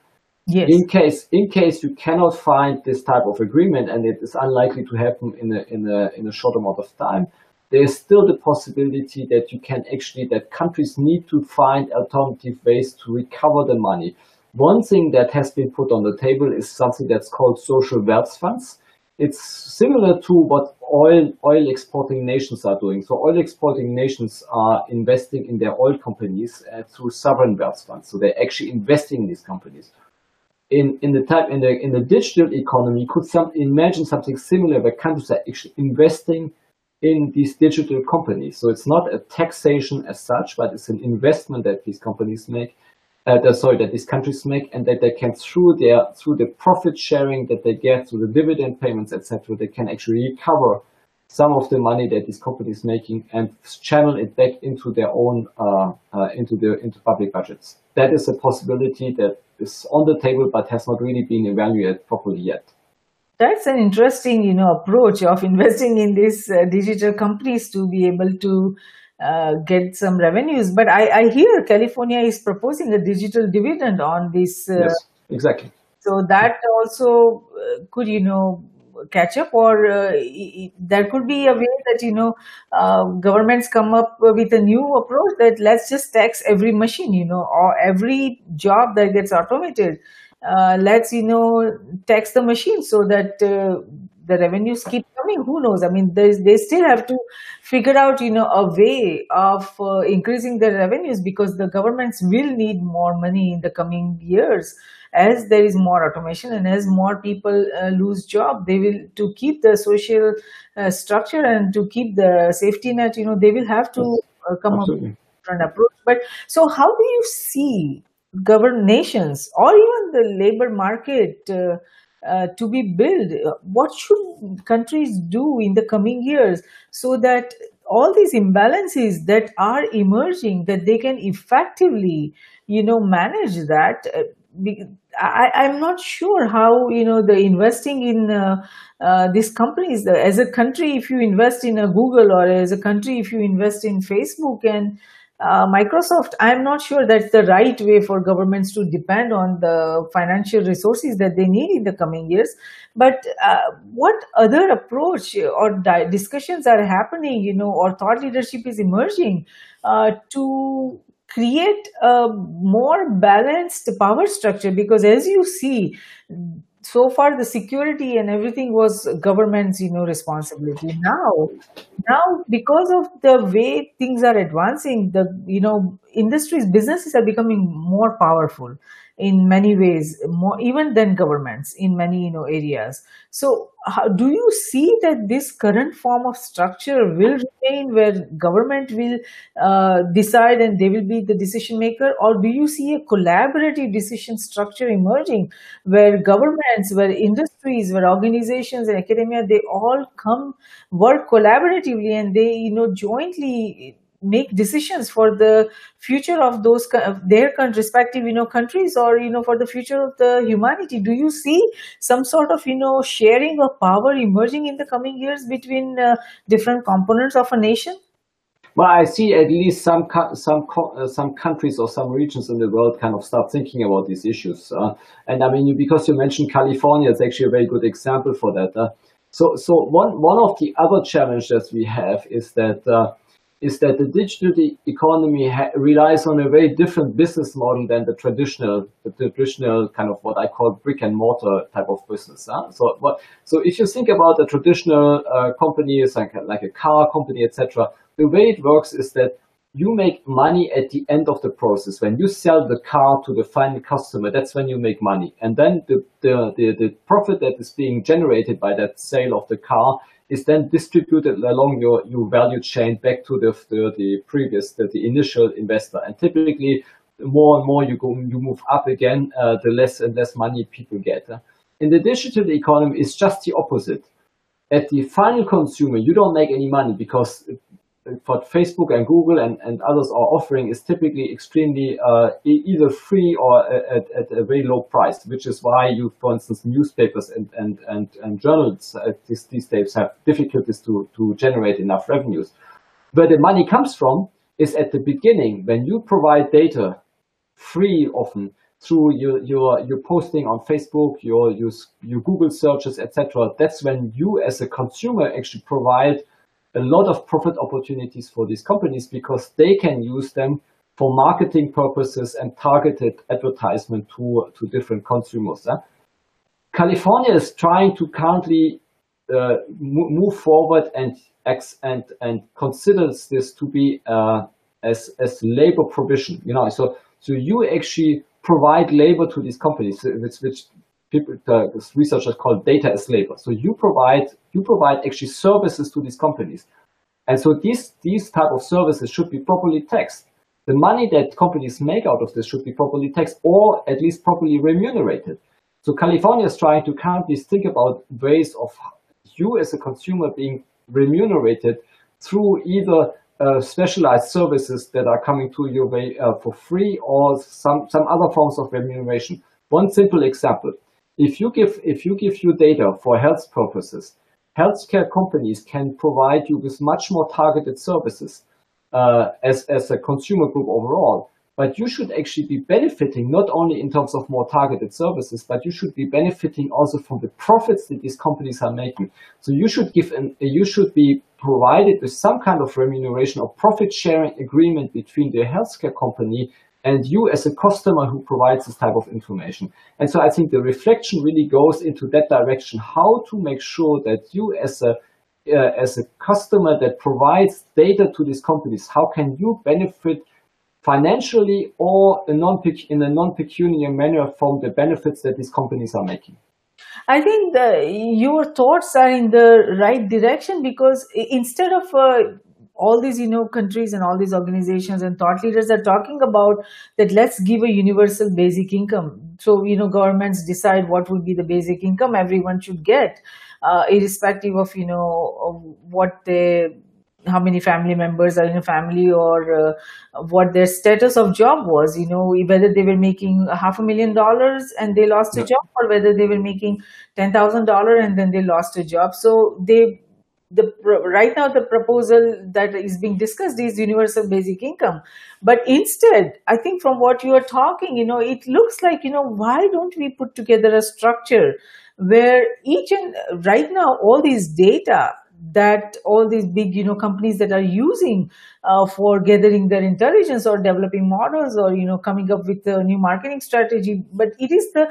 Yes. In case in case you cannot find this type of agreement and it is unlikely to happen in a in a in a short amount of time, there is still the possibility that you can actually that countries need to find alternative ways to recover the money. One thing that has been put on the table is something that's called social wealth funds. It's similar to what oil oil exporting nations are doing. So oil exporting nations are investing in their oil companies uh, through sovereign wealth funds. So they're actually investing in these companies in, in the type in the in the digital economy could some imagine something similar where countries are actually investing in these digital companies. So it's not a taxation as such, but it's an investment that these companies make. Uh, sorry, that these countries make, and that they can through their through the profit sharing that they get through the dividend payments, etc., they can actually recover some of the money that these companies making and channel it back into their own uh, uh, into the into public budgets. That is a possibility that is on the table, but has not really been evaluated properly yet. That's an interesting, you know, approach of investing in these uh, digital companies to be able to uh, get some revenues. But I, I, hear California is proposing a digital dividend on this. Uh, yes, exactly. So that also uh, could, you know, catch up, or uh, there could be a way that you know uh, governments come up with a new approach that let's just tax every machine, you know, or every job that gets automated. Uh, let's you know tax the machine so that uh, the revenues keep coming. Who knows? I mean they still have to figure out you know a way of uh, increasing their revenues because the governments will need more money in the coming years. As there is more automation and as more people uh, lose job they will to keep the social uh, structure and to keep the safety net you know they will have to uh, come Absolutely. up with different approach. But so how do you see govern nations or even the labor market uh, uh, to be built. What should countries do in the coming years so that all these imbalances that are emerging that they can effectively you know manage that? Uh, I, am not sure how you know the investing in uh, uh, these companies uh, as a country if you invest in a google or as a country if you invest in facebook and uh, Microsoft, I'm not sure that's the right way for governments to depend on the financial resources that they need in the coming years. But uh, what other approach or di- discussions are happening, you know, or thought leadership is emerging uh, to create a more balanced power structure? Because as you see, so far the security and everything was government's you know responsibility. Now now because of the way things are advancing the you know industries businesses are becoming more powerful in many ways more even than governments in many you know areas. So how, do you see that this current form of structure will remain where government will uh, decide and they will be the decision maker? Or do you see a collaborative decision structure emerging where governments where industries where organizations and academia they all come work collaboratively and they you know jointly make decisions for the future of those their respective you know countries or you know for the future of the humanity do you see some sort of you know sharing of power emerging in the coming years between uh, different components of a nation well, I see at least some some uh, some countries or some regions in the world kind of start thinking about these issues. Uh, and I mean, because you mentioned California, it's actually a very good example for that. Uh, so, so one one of the other challenges we have is that uh, is that the digital economy relies on a very different business model than the traditional, the traditional kind of what I call brick and mortar type of business. Huh? So, what, so if you think about a traditional uh, company, like a, like a car company, etc., the way it works is that you make money at the end of the process. When you sell the car to the final customer, that's when you make money. And then the, the, the, the profit that is being generated by that sale of the car is then distributed along your, your value chain back to the, the, the previous, the, the initial investor. And typically, more and more you go, you move up again, uh, the less and less money people get. In the digital economy, it's just the opposite. At the final consumer, you don't make any money because what Facebook and Google and, and others are offering is typically extremely uh, either free or at, at, a very low price, which is why you, for instance, newspapers and, and, and, and journals uh, these, these days have difficulties to, to generate enough revenues. Where the money comes from is at the beginning when you provide data free often through your, your, your posting on Facebook, your, your, your Google searches, etc. That's when you as a consumer actually provide a lot of profit opportunities for these companies because they can use them for marketing purposes and targeted advertisement to, to different consumers. California is trying to currently uh, move forward and, and, and considers this to be uh, as, as labor provision. You know, so, so you actually provide labor to these companies, which, which people, the researchers call data as labor. So you provide, you provide actually services to these companies. And so these, these type of services should be properly taxed. The money that companies make out of this should be properly taxed or at least properly remunerated. So California is trying to currently think about ways of you as a consumer being remunerated through either uh, specialized services that are coming to your way uh, for free or some, some other forms of remuneration. One simple example. If you give, if you give your data for health purposes, healthcare companies can provide you with much more targeted services uh, as, as a consumer group overall. But you should actually be benefiting not only in terms of more targeted services, but you should be benefiting also from the profits that these companies are making. So you should give an, you should be provided with some kind of remuneration or profit sharing agreement between the healthcare company and you as a customer who provides this type of information. And so I think the reflection really goes into that direction, how to make sure that you as a uh, as a customer that provides data to these companies, how can you benefit financially or a non in a non-pecuniary manner from the benefits that these companies are making? I think the, your thoughts are in the right direction because instead of uh, all these you know countries and all these organizations and thought leaders are talking about that let's give a universal basic income. So you know governments decide what would be the basic income everyone should get uh, irrespective of you know what they how many family members are in a family or uh, what their status of job was you know whether they were making half a million dollars and they lost a job or whether they were making $10000 and then they lost a job. So they the right now the proposal that is being discussed is universal basic income. But instead i think from what you are talking you know it looks like you know why don't we put together a structure where each and right now all these data that all these big you know companies that are using uh, for gathering their intelligence or developing models or you know coming up with a new marketing strategy but it is the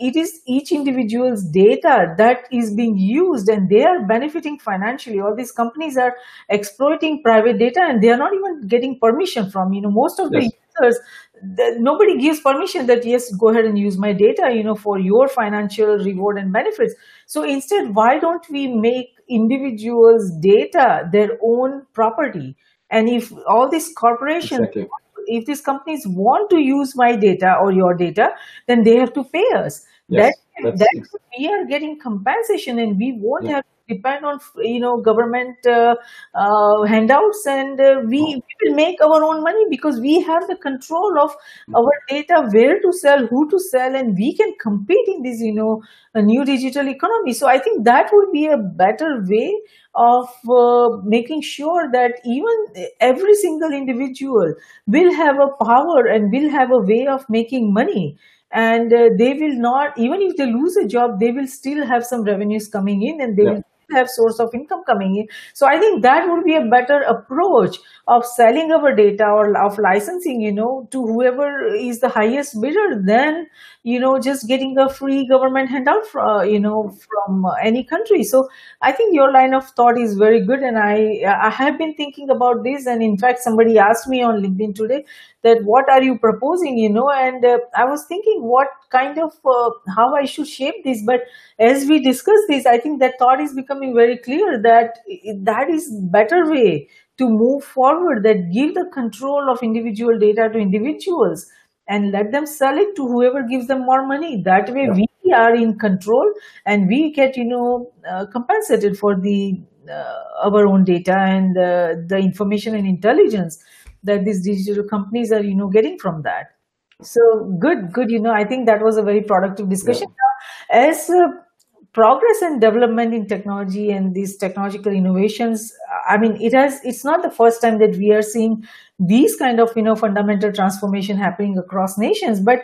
it is each individual's data that is being used and they are benefiting financially. All these companies are exploiting private data and they are not even getting permission from you know most of yes. the users the, nobody gives permission that yes go ahead and use my data you know for your financial reward and benefits. So instead why don't we make individuals data their own property? And if all these corporations exactly if these companies want to use my data or your data, then they have to pay us. Yes, that, that we are getting compensation and we won't yeah. have depend on you know government uh, uh, handouts and uh, we, we will make our own money because we have the control of mm. our data where to sell who to sell and we can compete in this you know a new digital economy so i think that would be a better way of uh, making sure that even every single individual will have a power and will have a way of making money and uh, they will not even if they lose a job they will still have some revenues coming in and they yeah. will have source of income coming in. So I think that would be a better approach of selling our data or of licensing, you know, to whoever is the highest bidder than, you know, just getting a free government handout, from, uh, you know, from any country. So I think your line of thought is very good. And I, I have been thinking about this. And in fact, somebody asked me on LinkedIn today that what are you proposing, you know, and uh, I was thinking what kind of, uh, how I should shape this. But as we discuss this, I think that thought is becoming very clear that that is better way to move forward that give the control of individual data to individuals and let them sell it to whoever gives them more money that way yeah. we are in control and we get you know uh, compensated for the uh, our own data and uh, the information and intelligence that these digital companies are you know getting from that so good good you know i think that was a very productive discussion yeah. as uh, progress and development in technology and these technological innovations i mean it has it's not the first time that we are seeing these kind of you know fundamental transformation happening across nations but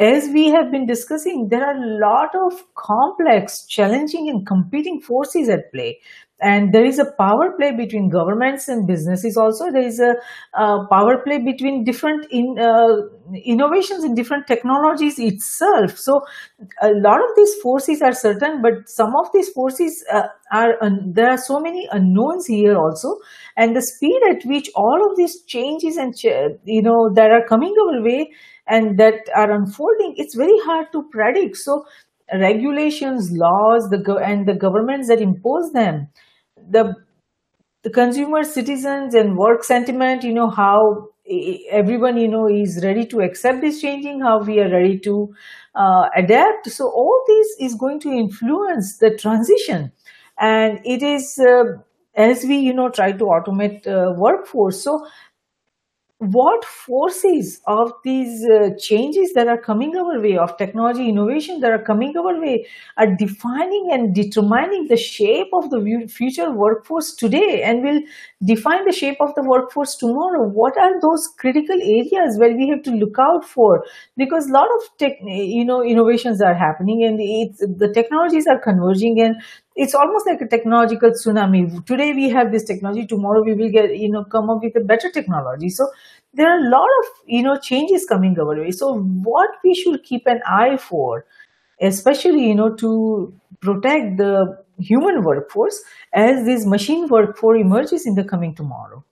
as we have been discussing there are a lot of complex challenging and competing forces at play. And there is a power play between governments and businesses also. There is a, a power play between different in, uh, innovations in different technologies itself. So a lot of these forces are certain but some of these forces uh, are there are so many unknowns here also. And the speed at which all of these changes and you know that are coming our way and that are unfolding it's very hard to predict. So regulations laws the go- and the governments that impose them the the consumer citizens and work sentiment you know how everyone you know is ready to accept this changing how we are ready to uh, adapt. So all this is going to influence the transition. And it is uh, as we you know try to automate uh, workforce. So what forces of these uh, changes that are coming our way of technology innovation that are coming our way are defining and determining the shape of the future workforce today and will define the shape of the workforce tomorrow. What are those critical areas where we have to look out for? Because a lot of tech you know innovations are happening and the technologies are converging and it's almost like a technological tsunami. Today we have this technology tomorrow we will get you know come up with a better technology. So there are a lot of you know changes coming our way. So what we should keep an eye for especially you know to protect the human workforce as this machine workforce emerges in the coming tomorrow.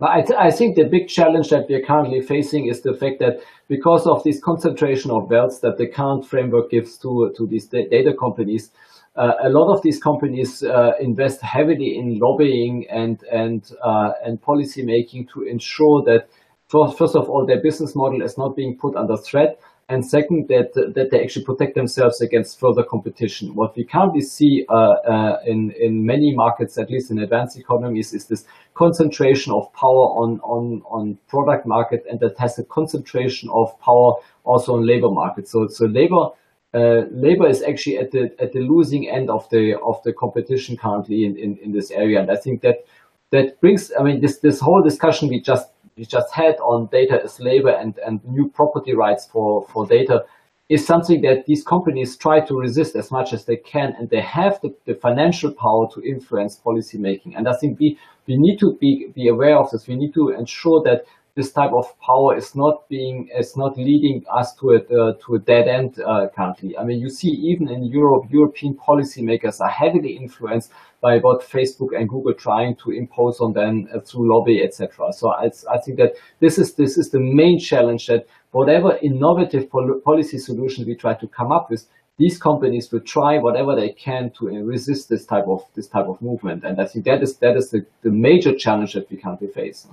I, th- I, think the big challenge that we are currently facing is the fact that because of this concentration of wealth that the current framework gives to, to these data companies, uh, a lot of these companies uh, invest heavily in lobbying and and uh, and policy making to ensure that first of all their business model is not being put under threat and second that that they actually protect themselves against further competition. What we currently see uh, uh, in in many markets at least in advanced economies is this concentration of power on on on product market and that has a concentration of power also on labor market. So so labor uh, labor is actually at the at the losing end of the of the competition currently in, in, in this area, and I think that that brings. I mean, this this whole discussion we just we just had on data as labor and and new property rights for for data is something that these companies try to resist as much as they can, and they have the, the financial power to influence policy making. And I think we we need to be be aware of this. We need to ensure that this type of power is not being is not leading us to a uh, to a dead end uh, currently. I mean, you see even in Europe, European policymakers are heavily influenced by what Facebook and Google trying to impose on them uh, through lobby, etc. So I, I think that this is this is the main challenge that whatever innovative pol policy solution we try to come up with, these companies will try whatever they can to resist this type of this type of movement. And I think that is that is the, the major challenge that we currently face.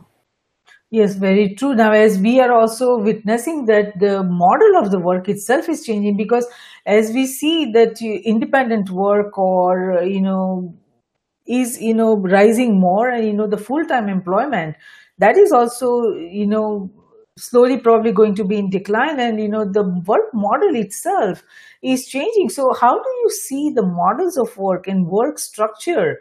Yes, very true. Now, as we are also witnessing that the model of the work itself is changing because as we see that independent work or, you know, is, you know, rising more and, you know, the full-time employment, that is also, you know, slowly probably going to be in decline and, you know, the work model itself is changing. So how do you see the models of work and work structure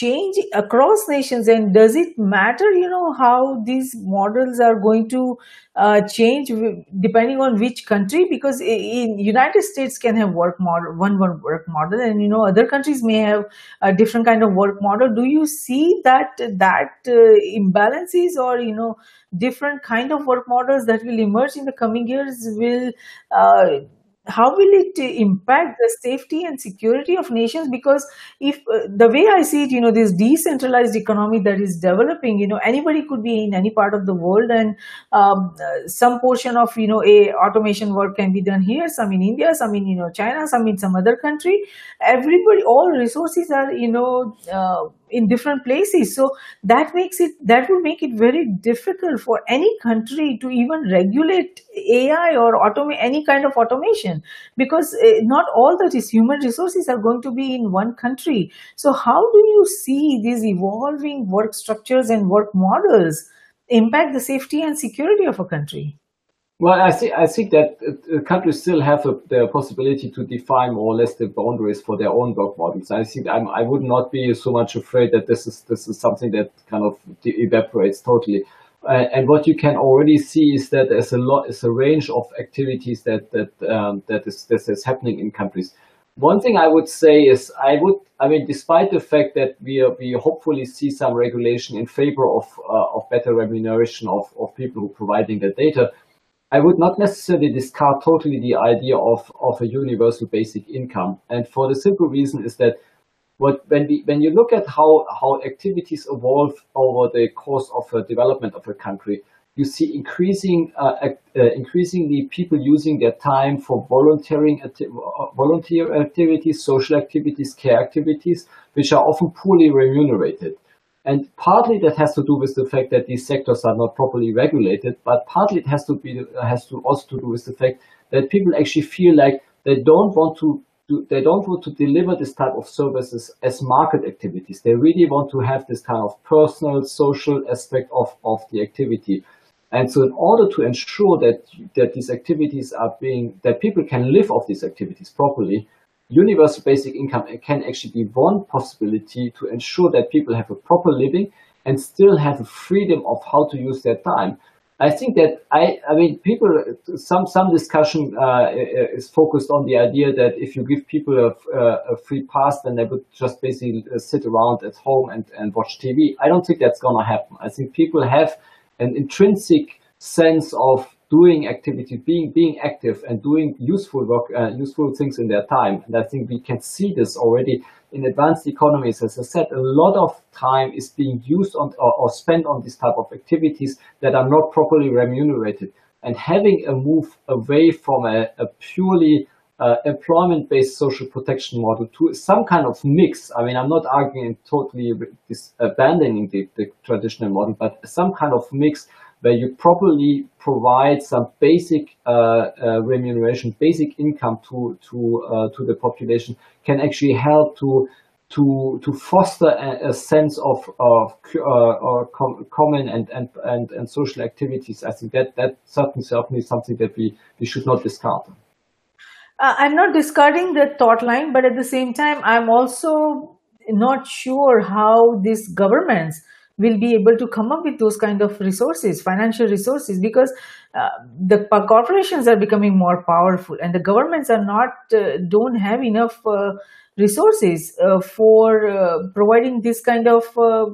change across nations and does it matter you know how these models are going to uh, change depending on which country? Because in united states can have work model one one work model and you know other countries may have a different kind of work model. Do you see that that uh, imbalances or you know different kind of work models that will emerge in the coming years will uh, how will it impact the safety and security of nations? Because if uh, the way i see it you know this decentralized economy that is developing you know anybody could be in any part of the world and um, uh, some portion of you know a automation work can be done here some in india some in you know china some in some other country. Everybody all resources are you know uh, in different places. So that makes it that would make it very difficult for any country to even regulate ai or automate any kind of automation. Because uh, not all that is human resources are going to be in one country. So how do you see these evolving work structures and work models impact the safety and security of a country well, I think I think that uh, countries still have a, the possibility to define more or less the boundaries for their own work models. I think I'm, I would not be so much afraid that this is this is something that kind of evaporates totally. Uh, and what you can already see is that there's a lot, is a range of activities that that um, that is that is happening in countries. One thing I would say is I would, I mean, despite the fact that we are, we hopefully see some regulation in favor of uh, of better remuneration of, of people who providing the data, I would not necessarily discard totally the idea of, of a universal basic income. And for the simple reason is that what, when, we, when you look at how, how activities evolve over the course of a development of a country, you see increasing, uh, uh, increasingly people using their time for volunteering, atti volunteer activities, social activities, care activities, which are often poorly remunerated. And partly that has to do with the fact that these sectors are not properly regulated, but partly it has to be has to also to do with the fact that people actually feel like they don't want to do, they don't want to deliver this type of services as market activities. They really want to have this kind of personal, social aspect of, of the activity. And so in order to ensure that that these activities are being that people can live off these activities properly, universal basic income can actually be one possibility to ensure that people have a proper living and still have a freedom of how to use their time. I think that I, I mean, people, some, some discussion uh, is focused on the idea that if you give people a, a, free pass, then they would just basically sit around at home and, and watch TV. I don't think that's going to happen. I think people have an intrinsic sense of doing activity, being being active and doing useful work, uh, useful things in their time. And I think we can see this already in advanced economies. As I said, a lot of time is being used on or, or spent on this type of activities that are not properly remunerated. And having a move away from a, a purely uh, employment-based social protection model to some kind of mix. I mean, I'm not arguing totally abandoning the, the traditional model, but some kind of mix where you properly provide some basic uh, uh, remuneration, basic income to to uh, to the population, can actually help to to to foster a, a sense of of uh, com common and, and and and social activities. I think that that certainly certainly is something that we we should not discard. Uh, I'm not discarding the thought line, but at the same time, I'm also not sure how these governments will be able to come up with those kind of resources, financial resources, because uh, the corporations are becoming more powerful and the governments are not, uh, don't have enough uh, resources uh, for uh, providing this kind of uh,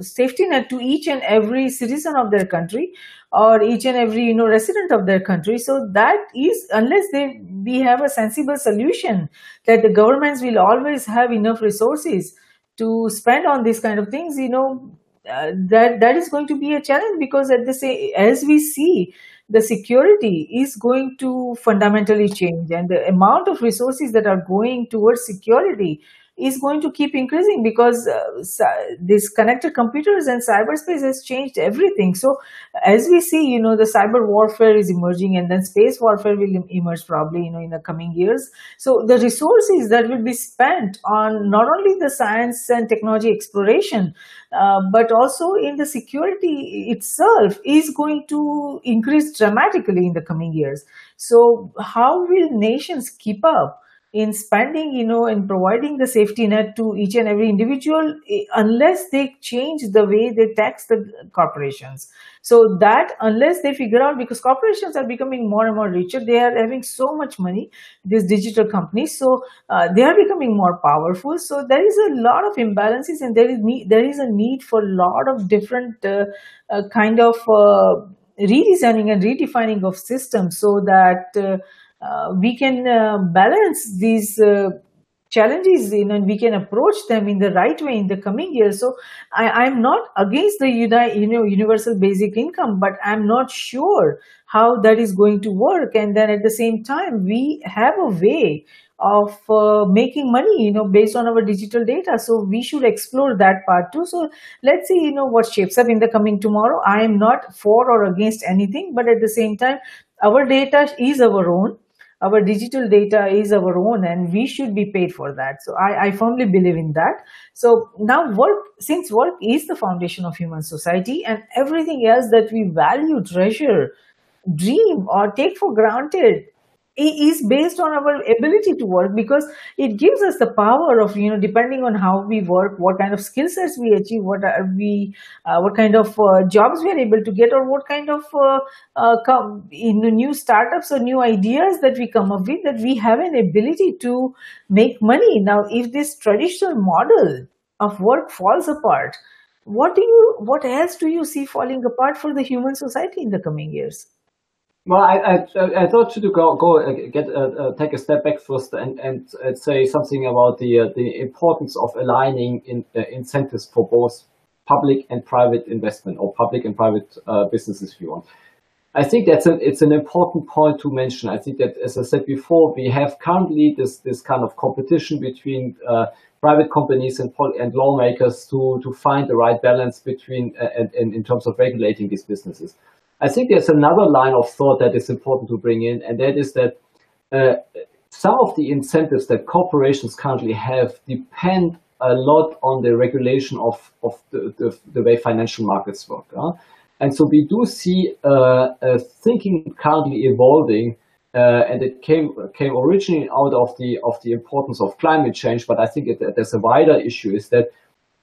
safety net to each and every citizen of their country or each and every you know resident of their country. So that is unless they we have a sensible solution that the governments will always have enough resources to spend on these kind of things you know uh, that that is going to be a challenge because at the same as we see the security is going to fundamentally change and the amount of resources that are going towards security is going to keep increasing because uh, connected computers and cyberspace has changed everything. So as we see, you know, the cyber warfare is emerging and then space warfare will emerge probably, you know, in the coming years. So the resources that will be spent on not only the science and technology exploration, uh, but also in the security itself is going to increase dramatically in the coming years. So how will nations keep up? In spending, you know, in providing the safety net to each and every individual, eh, unless they change the way they tax the corporations. So that unless they figure out, because corporations are becoming more and more richer, they are having so much money, these digital companies, so uh, they are becoming more powerful. So there is a lot of imbalances, and there is need, there is a need for a lot of different uh, uh, kind of uh, redesigning and redefining of systems, so that uh, we can uh, balance these uh, challenges you know, and we can approach them in the right way in the coming years. So I, am not against the you know, universal basic income, but I'm not sure how that is going to work. And then at the same time, we have a way of uh, making money, you know, based on our digital data. So we should explore that part too. So let's see, you know, what shapes up in the coming tomorrow. I am not for or against anything, but at the same time, our data is our own our digital data is our own and we should be paid for that. So I, I firmly believe in that. So now work, since work is the foundation of human society and everything else that we value, treasure, dream or take for granted is based on our ability to work because it gives us the power of you know depending on how we work what kind of skill sets we achieve what are we uh, what kind of uh, jobs we are able to get or what kind of uh, uh come in new startups or new ideas that we come up with that we have an ability to make money. Now if this traditional model of work falls apart what do you what else do you see falling apart for the human society in the coming years well, I, I, I thought to go go uh, get uh, uh, take a step back first and and say something about the uh, the importance of aligning in, incentives for both public and private investment or public and private businesses, if you want. I think that's an it's an important point to mention. I think that, as I said before, we have currently this this kind of competition between private companies and and lawmakers to to find the right balance between and, and in terms of regulating these businesses. I think there's another line of thought that is important to bring in, and that is that uh, some of the incentives that corporations currently have depend a lot on the regulation of, of the, the, the way financial markets work. Huh? And so we do see uh, thinking currently evolving, uh, and it came came originally out of the of the importance of climate change. But I think it, there's a wider issue: is that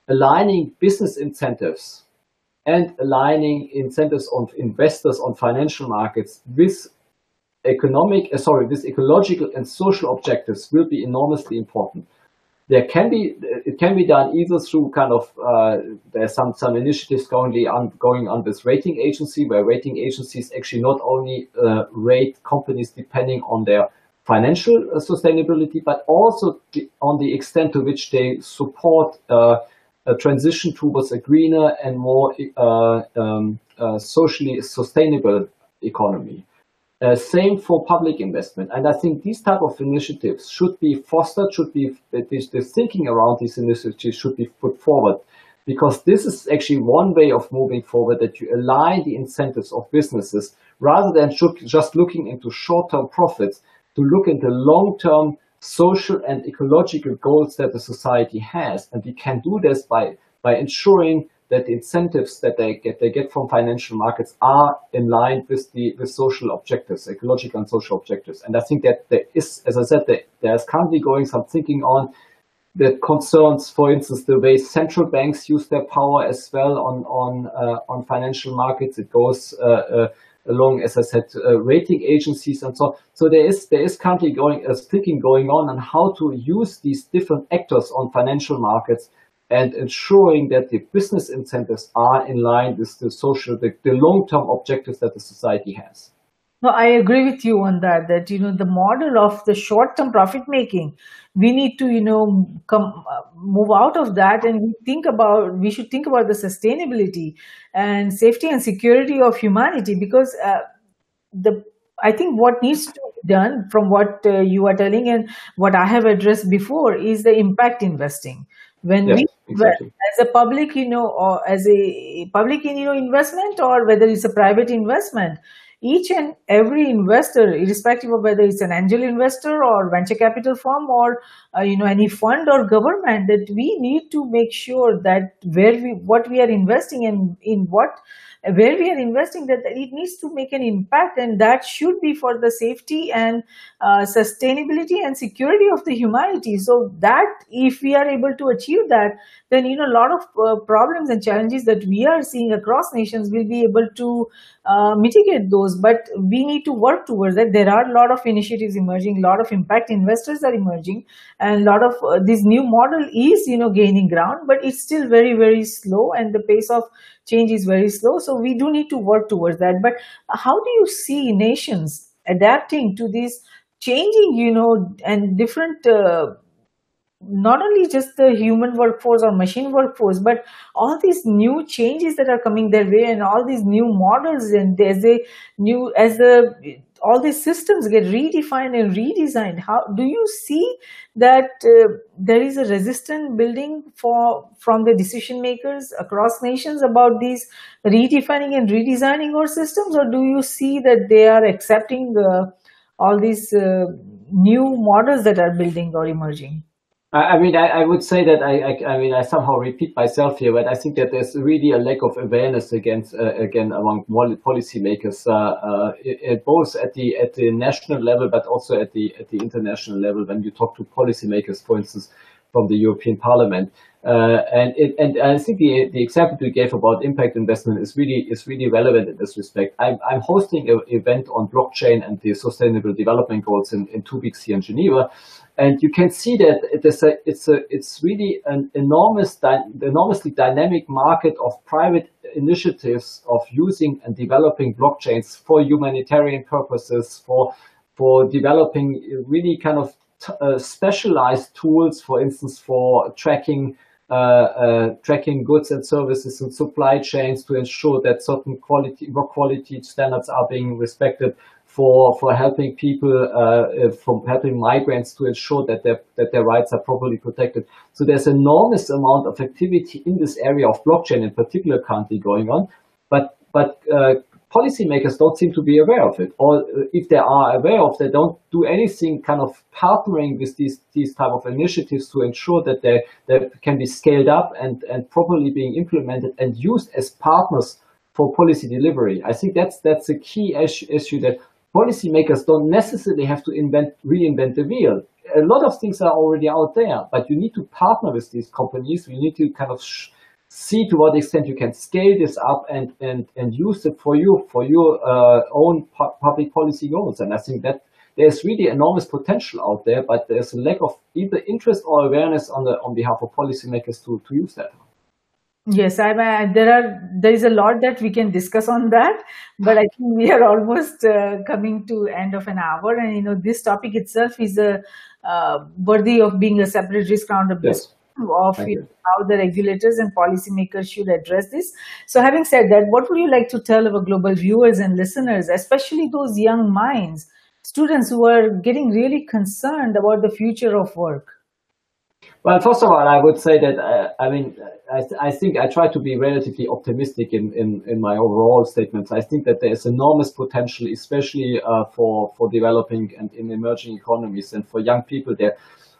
aligning business incentives and aligning incentives on investors on financial markets with economic, uh, sorry, with ecological and social objectives will be enormously important. There can be it can be done either through kind of uh, there's some some initiatives currently on going on this rating agency where rating agencies actually not only uh, rate companies depending on their financial uh, sustainability but also on the extent to which they support uh, transition towards a greener and more uh, um, uh, socially sustainable economy. Uh, same for public investment. And I think these type of initiatives should be fostered, should be, the thinking around these initiatives should be put forward because this is actually one way of moving forward that you align the incentives of businesses rather than just looking into short-term profits to look into long-term social and ecological goals that the society has. And we can do this by, by ensuring that the incentives that they get they get from financial markets are in line with the with social objectives, ecological and social objectives. And I think that there is, as I said, there, there's currently going some thinking on that concerns, for instance, the way central banks use their power as well on on uh, on financial markets. It goes uh, uh, along, as I said, uh, rating agencies and so. On. So there is there is currently going a thinking going on on how to use these different actors on financial markets and ensuring that the business incentives are in line with the social, the, the long-term objectives that the society has. No, I agree with you on that. That you know the model of the short-term profit making, we need to you know come uh, move out of that, and we think about we should think about the sustainability and safety and security of humanity because uh, the I think what needs to be done from what uh, you are telling and what I have addressed before is the impact investing when Yes, we exactly. as a public you know or as a public you know investment or whether it's a private investment each and every investor irrespective of whether it's an angel investor or venture capital firm or uh, you know any fund or government that we need to make sure that where we what we are investing in in what where we are investing that it needs to make an impact and that should be for the safety and uh, sustainability and security of the humanity. So that if we are able to achieve that then you know a lot of uh, problems and challenges that we are seeing across nations will be able to uh, mitigate those. But we need to work towards that. There are a lot of initiatives emerging a lot of impact investors are emerging and a lot of uh, this new model is you know gaining ground but it's still very very slow and the pace of change is very slow. So we do need to work towards that. But how do you see nations adapting to this changing, you know, and different, uh, not only just the human workforce or machine workforce, but all these new changes that are coming their way and all these new models and as a new, as the all these systems get redefined and redesigned. How do you see that uh, there is a resistance building for from the decision makers across nations about these redefining and redesigning our systems? Or do you see that they are accepting uh, all these uh, new models that are building or emerging I I mean, I, I would say that I, I, mean, I somehow repeat myself here, but I think that there's really a lack of awareness against, uh, again, among pol- policymakers, uh, uh, both at the at the national level, but also at the at the international level. When you talk to policymakers, for instance, from the European Parliament, uh, and it, and I think the the example you gave about impact investment is really is really relevant in this respect. I'm I'm hosting an event on blockchain and the sustainable development goals in, in two weeks here in Geneva and you can see that it is a, it's a, it's really an enormous, enormously dynamic market of private initiatives of using and developing blockchains for humanitarian purposes, for for developing really kind of uh, specialized tools, for instance, for tracking uh, uh, tracking goods and services and supply chains to ensure that certain quality work quality standards are being respected for for helping people uh, from helping migrants to ensure that their that their rights are properly protected. So there's enormous amount of activity in this area of blockchain in particular currently going on, but but uh, policymakers don't seem to be aware of it, or if they are aware of, they don't do anything kind of partnering with these these type of initiatives to ensure that they, they can be scaled up and and properly being implemented and used as partners for policy delivery. I think that's that's a key issue, issue that policymakers don't necessarily have to invent reinvent the wheel. A lot of things are already out there, but you need to partner with these companies. You need to kind of see to what extent you can scale this up and and and use it for you for your uh, own pu- public policy goals. And I think that there's really enormous potential out there, but there's a lack of either interest or awareness on the on behalf of policymakers to to use that. Yes, I, I there are there is a lot that we can discuss on that, but I think we are almost uh, coming to end of an hour, and you know this topic itself is a uh, worthy of being a separate risk roundup Yes. of you you. know, how the regulators and policymakers should address this. So, having said that, what would you like to tell our global viewers and listeners, especially those young minds, students who are getting really concerned about the future of work? Well, first of all, I would say that uh, I mean I, I think I try to be relatively optimistic in, in, in my overall statements. I think that there is enormous potential, especially uh, for for developing and in emerging economies and for young people there.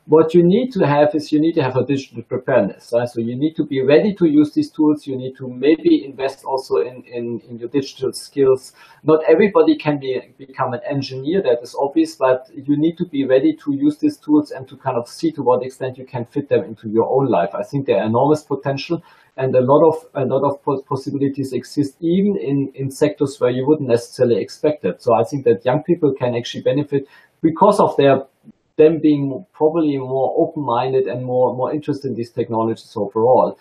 What you need to have is you need to have a digital preparedness. right? So you need to be ready to use these tools. You need to maybe invest also in, in, in your digital skills. Not everybody can be become an engineer, that is obvious, but you need to be ready to use these tools and to kind of see to what extent you can fit them into your own life. I think there are enormous potential and a lot of a lot of possibilities exist even in, in sectors where you wouldn't necessarily expect it. So I think that young people can actually benefit because of their them being probably more open-minded and more more interested in these technologies overall.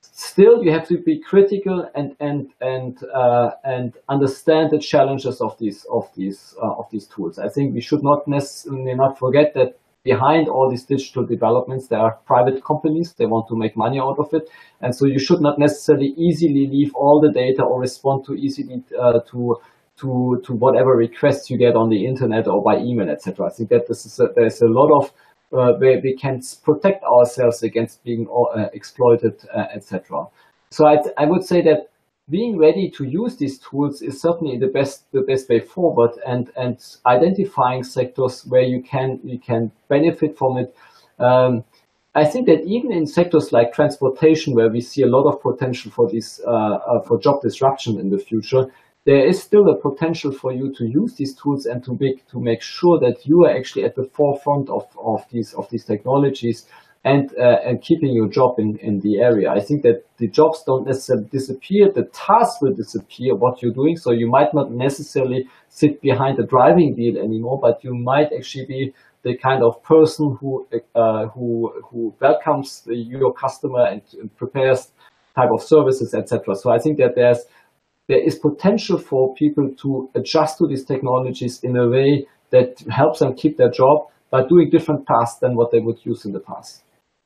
Still, you have to be critical and and and uh, and understand the challenges of these of these uh, of these tools. I think we should not necessarily not forget that behind all these digital developments, there are private companies. They want to make money out of it, and so you should not necessarily easily leave all the data or respond to easily uh, to to to whatever requests you get on the internet or by email, etc. I think that this is a, there's a lot of uh, where we can protect ourselves against being uh, exploited, uh, etc. So I, I would say that being ready to use these tools is certainly the best the best way forward, and and identifying sectors where you can you can benefit from it. Um, I think that even in sectors like transportation, where we see a lot of potential for this uh, uh, for job disruption in the future, there is still a potential for you to use these tools and to make to make sure that you are actually at the forefront of, of these of these technologies and uh, and keeping your job in, in the area. I think that the jobs don't necessarily disappear, the tasks will disappear what you're doing. So you might not necessarily sit behind the driving wheel anymore, but you might actually be the kind of person who uh, who who welcomes the, your customer and, and prepares type of services, etc. So I think that there's there is potential for people to adjust to these technologies in a way that helps them keep their job by doing different tasks than what they would use in the past.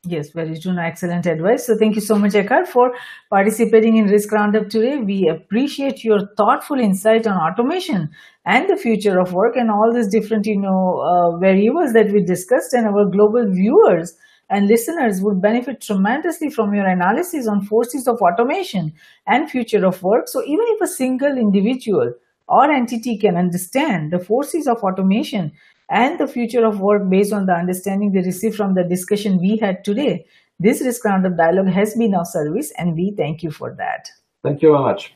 Yes, very true. Excellent advice. So thank you so much, Ekkehard, for participating in Risk Roundup today. We appreciate your thoughtful insight on automation and the future of work and all these different, you know, uh, variables that we discussed and our global viewers and listeners would benefit tremendously from your analysis on forces of automation and future of work. So even if a single individual or entity can understand the forces of automation and the future of work based on the understanding they receive from the discussion we had today, this Risk Roundup dialogue has been of service and we thank you for that. Thank you very much.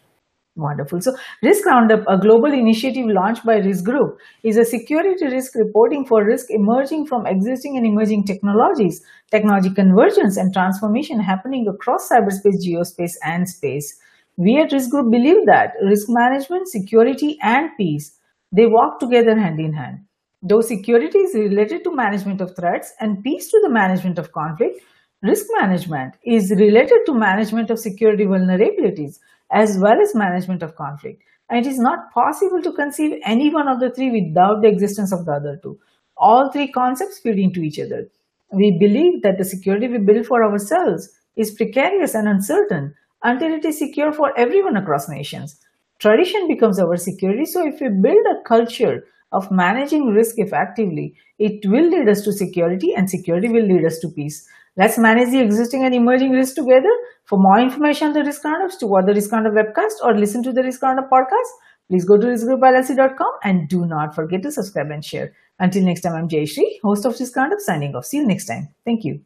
Wonderful. So, Risk Roundup, a global initiative launched by Risk Group, is a security risk reporting for risk emerging from existing and emerging technologies, technology convergence and transformation happening across cyberspace, geospace, and space. We at Risk Group believe that risk management, security, and peace they walk together hand in hand. Though security is related to management of threats and peace to the management of conflict, risk management is related to management of security vulnerabilities as well as management of conflict. And it is not possible to conceive any one of the three without the existence of the other two. All three concepts feed into each other. We believe that the security we build for ourselves is precarious and uncertain until it is secure for everyone across nations. Tradition becomes our security. So, if we build a culture of managing risk effectively, it will lead us to security, and security will lead us to peace. Let's manage the existing and emerging risks together. For more information on the Risk Roundups, to watch the Risk Roundup webcast or listen to the Risk Roundup podcast, please go to riskgroupllc.com and do not forget to subscribe and share. Until next time, I'm Jayshree, host of Risk Roundup, signing off. See you next time. Thank you.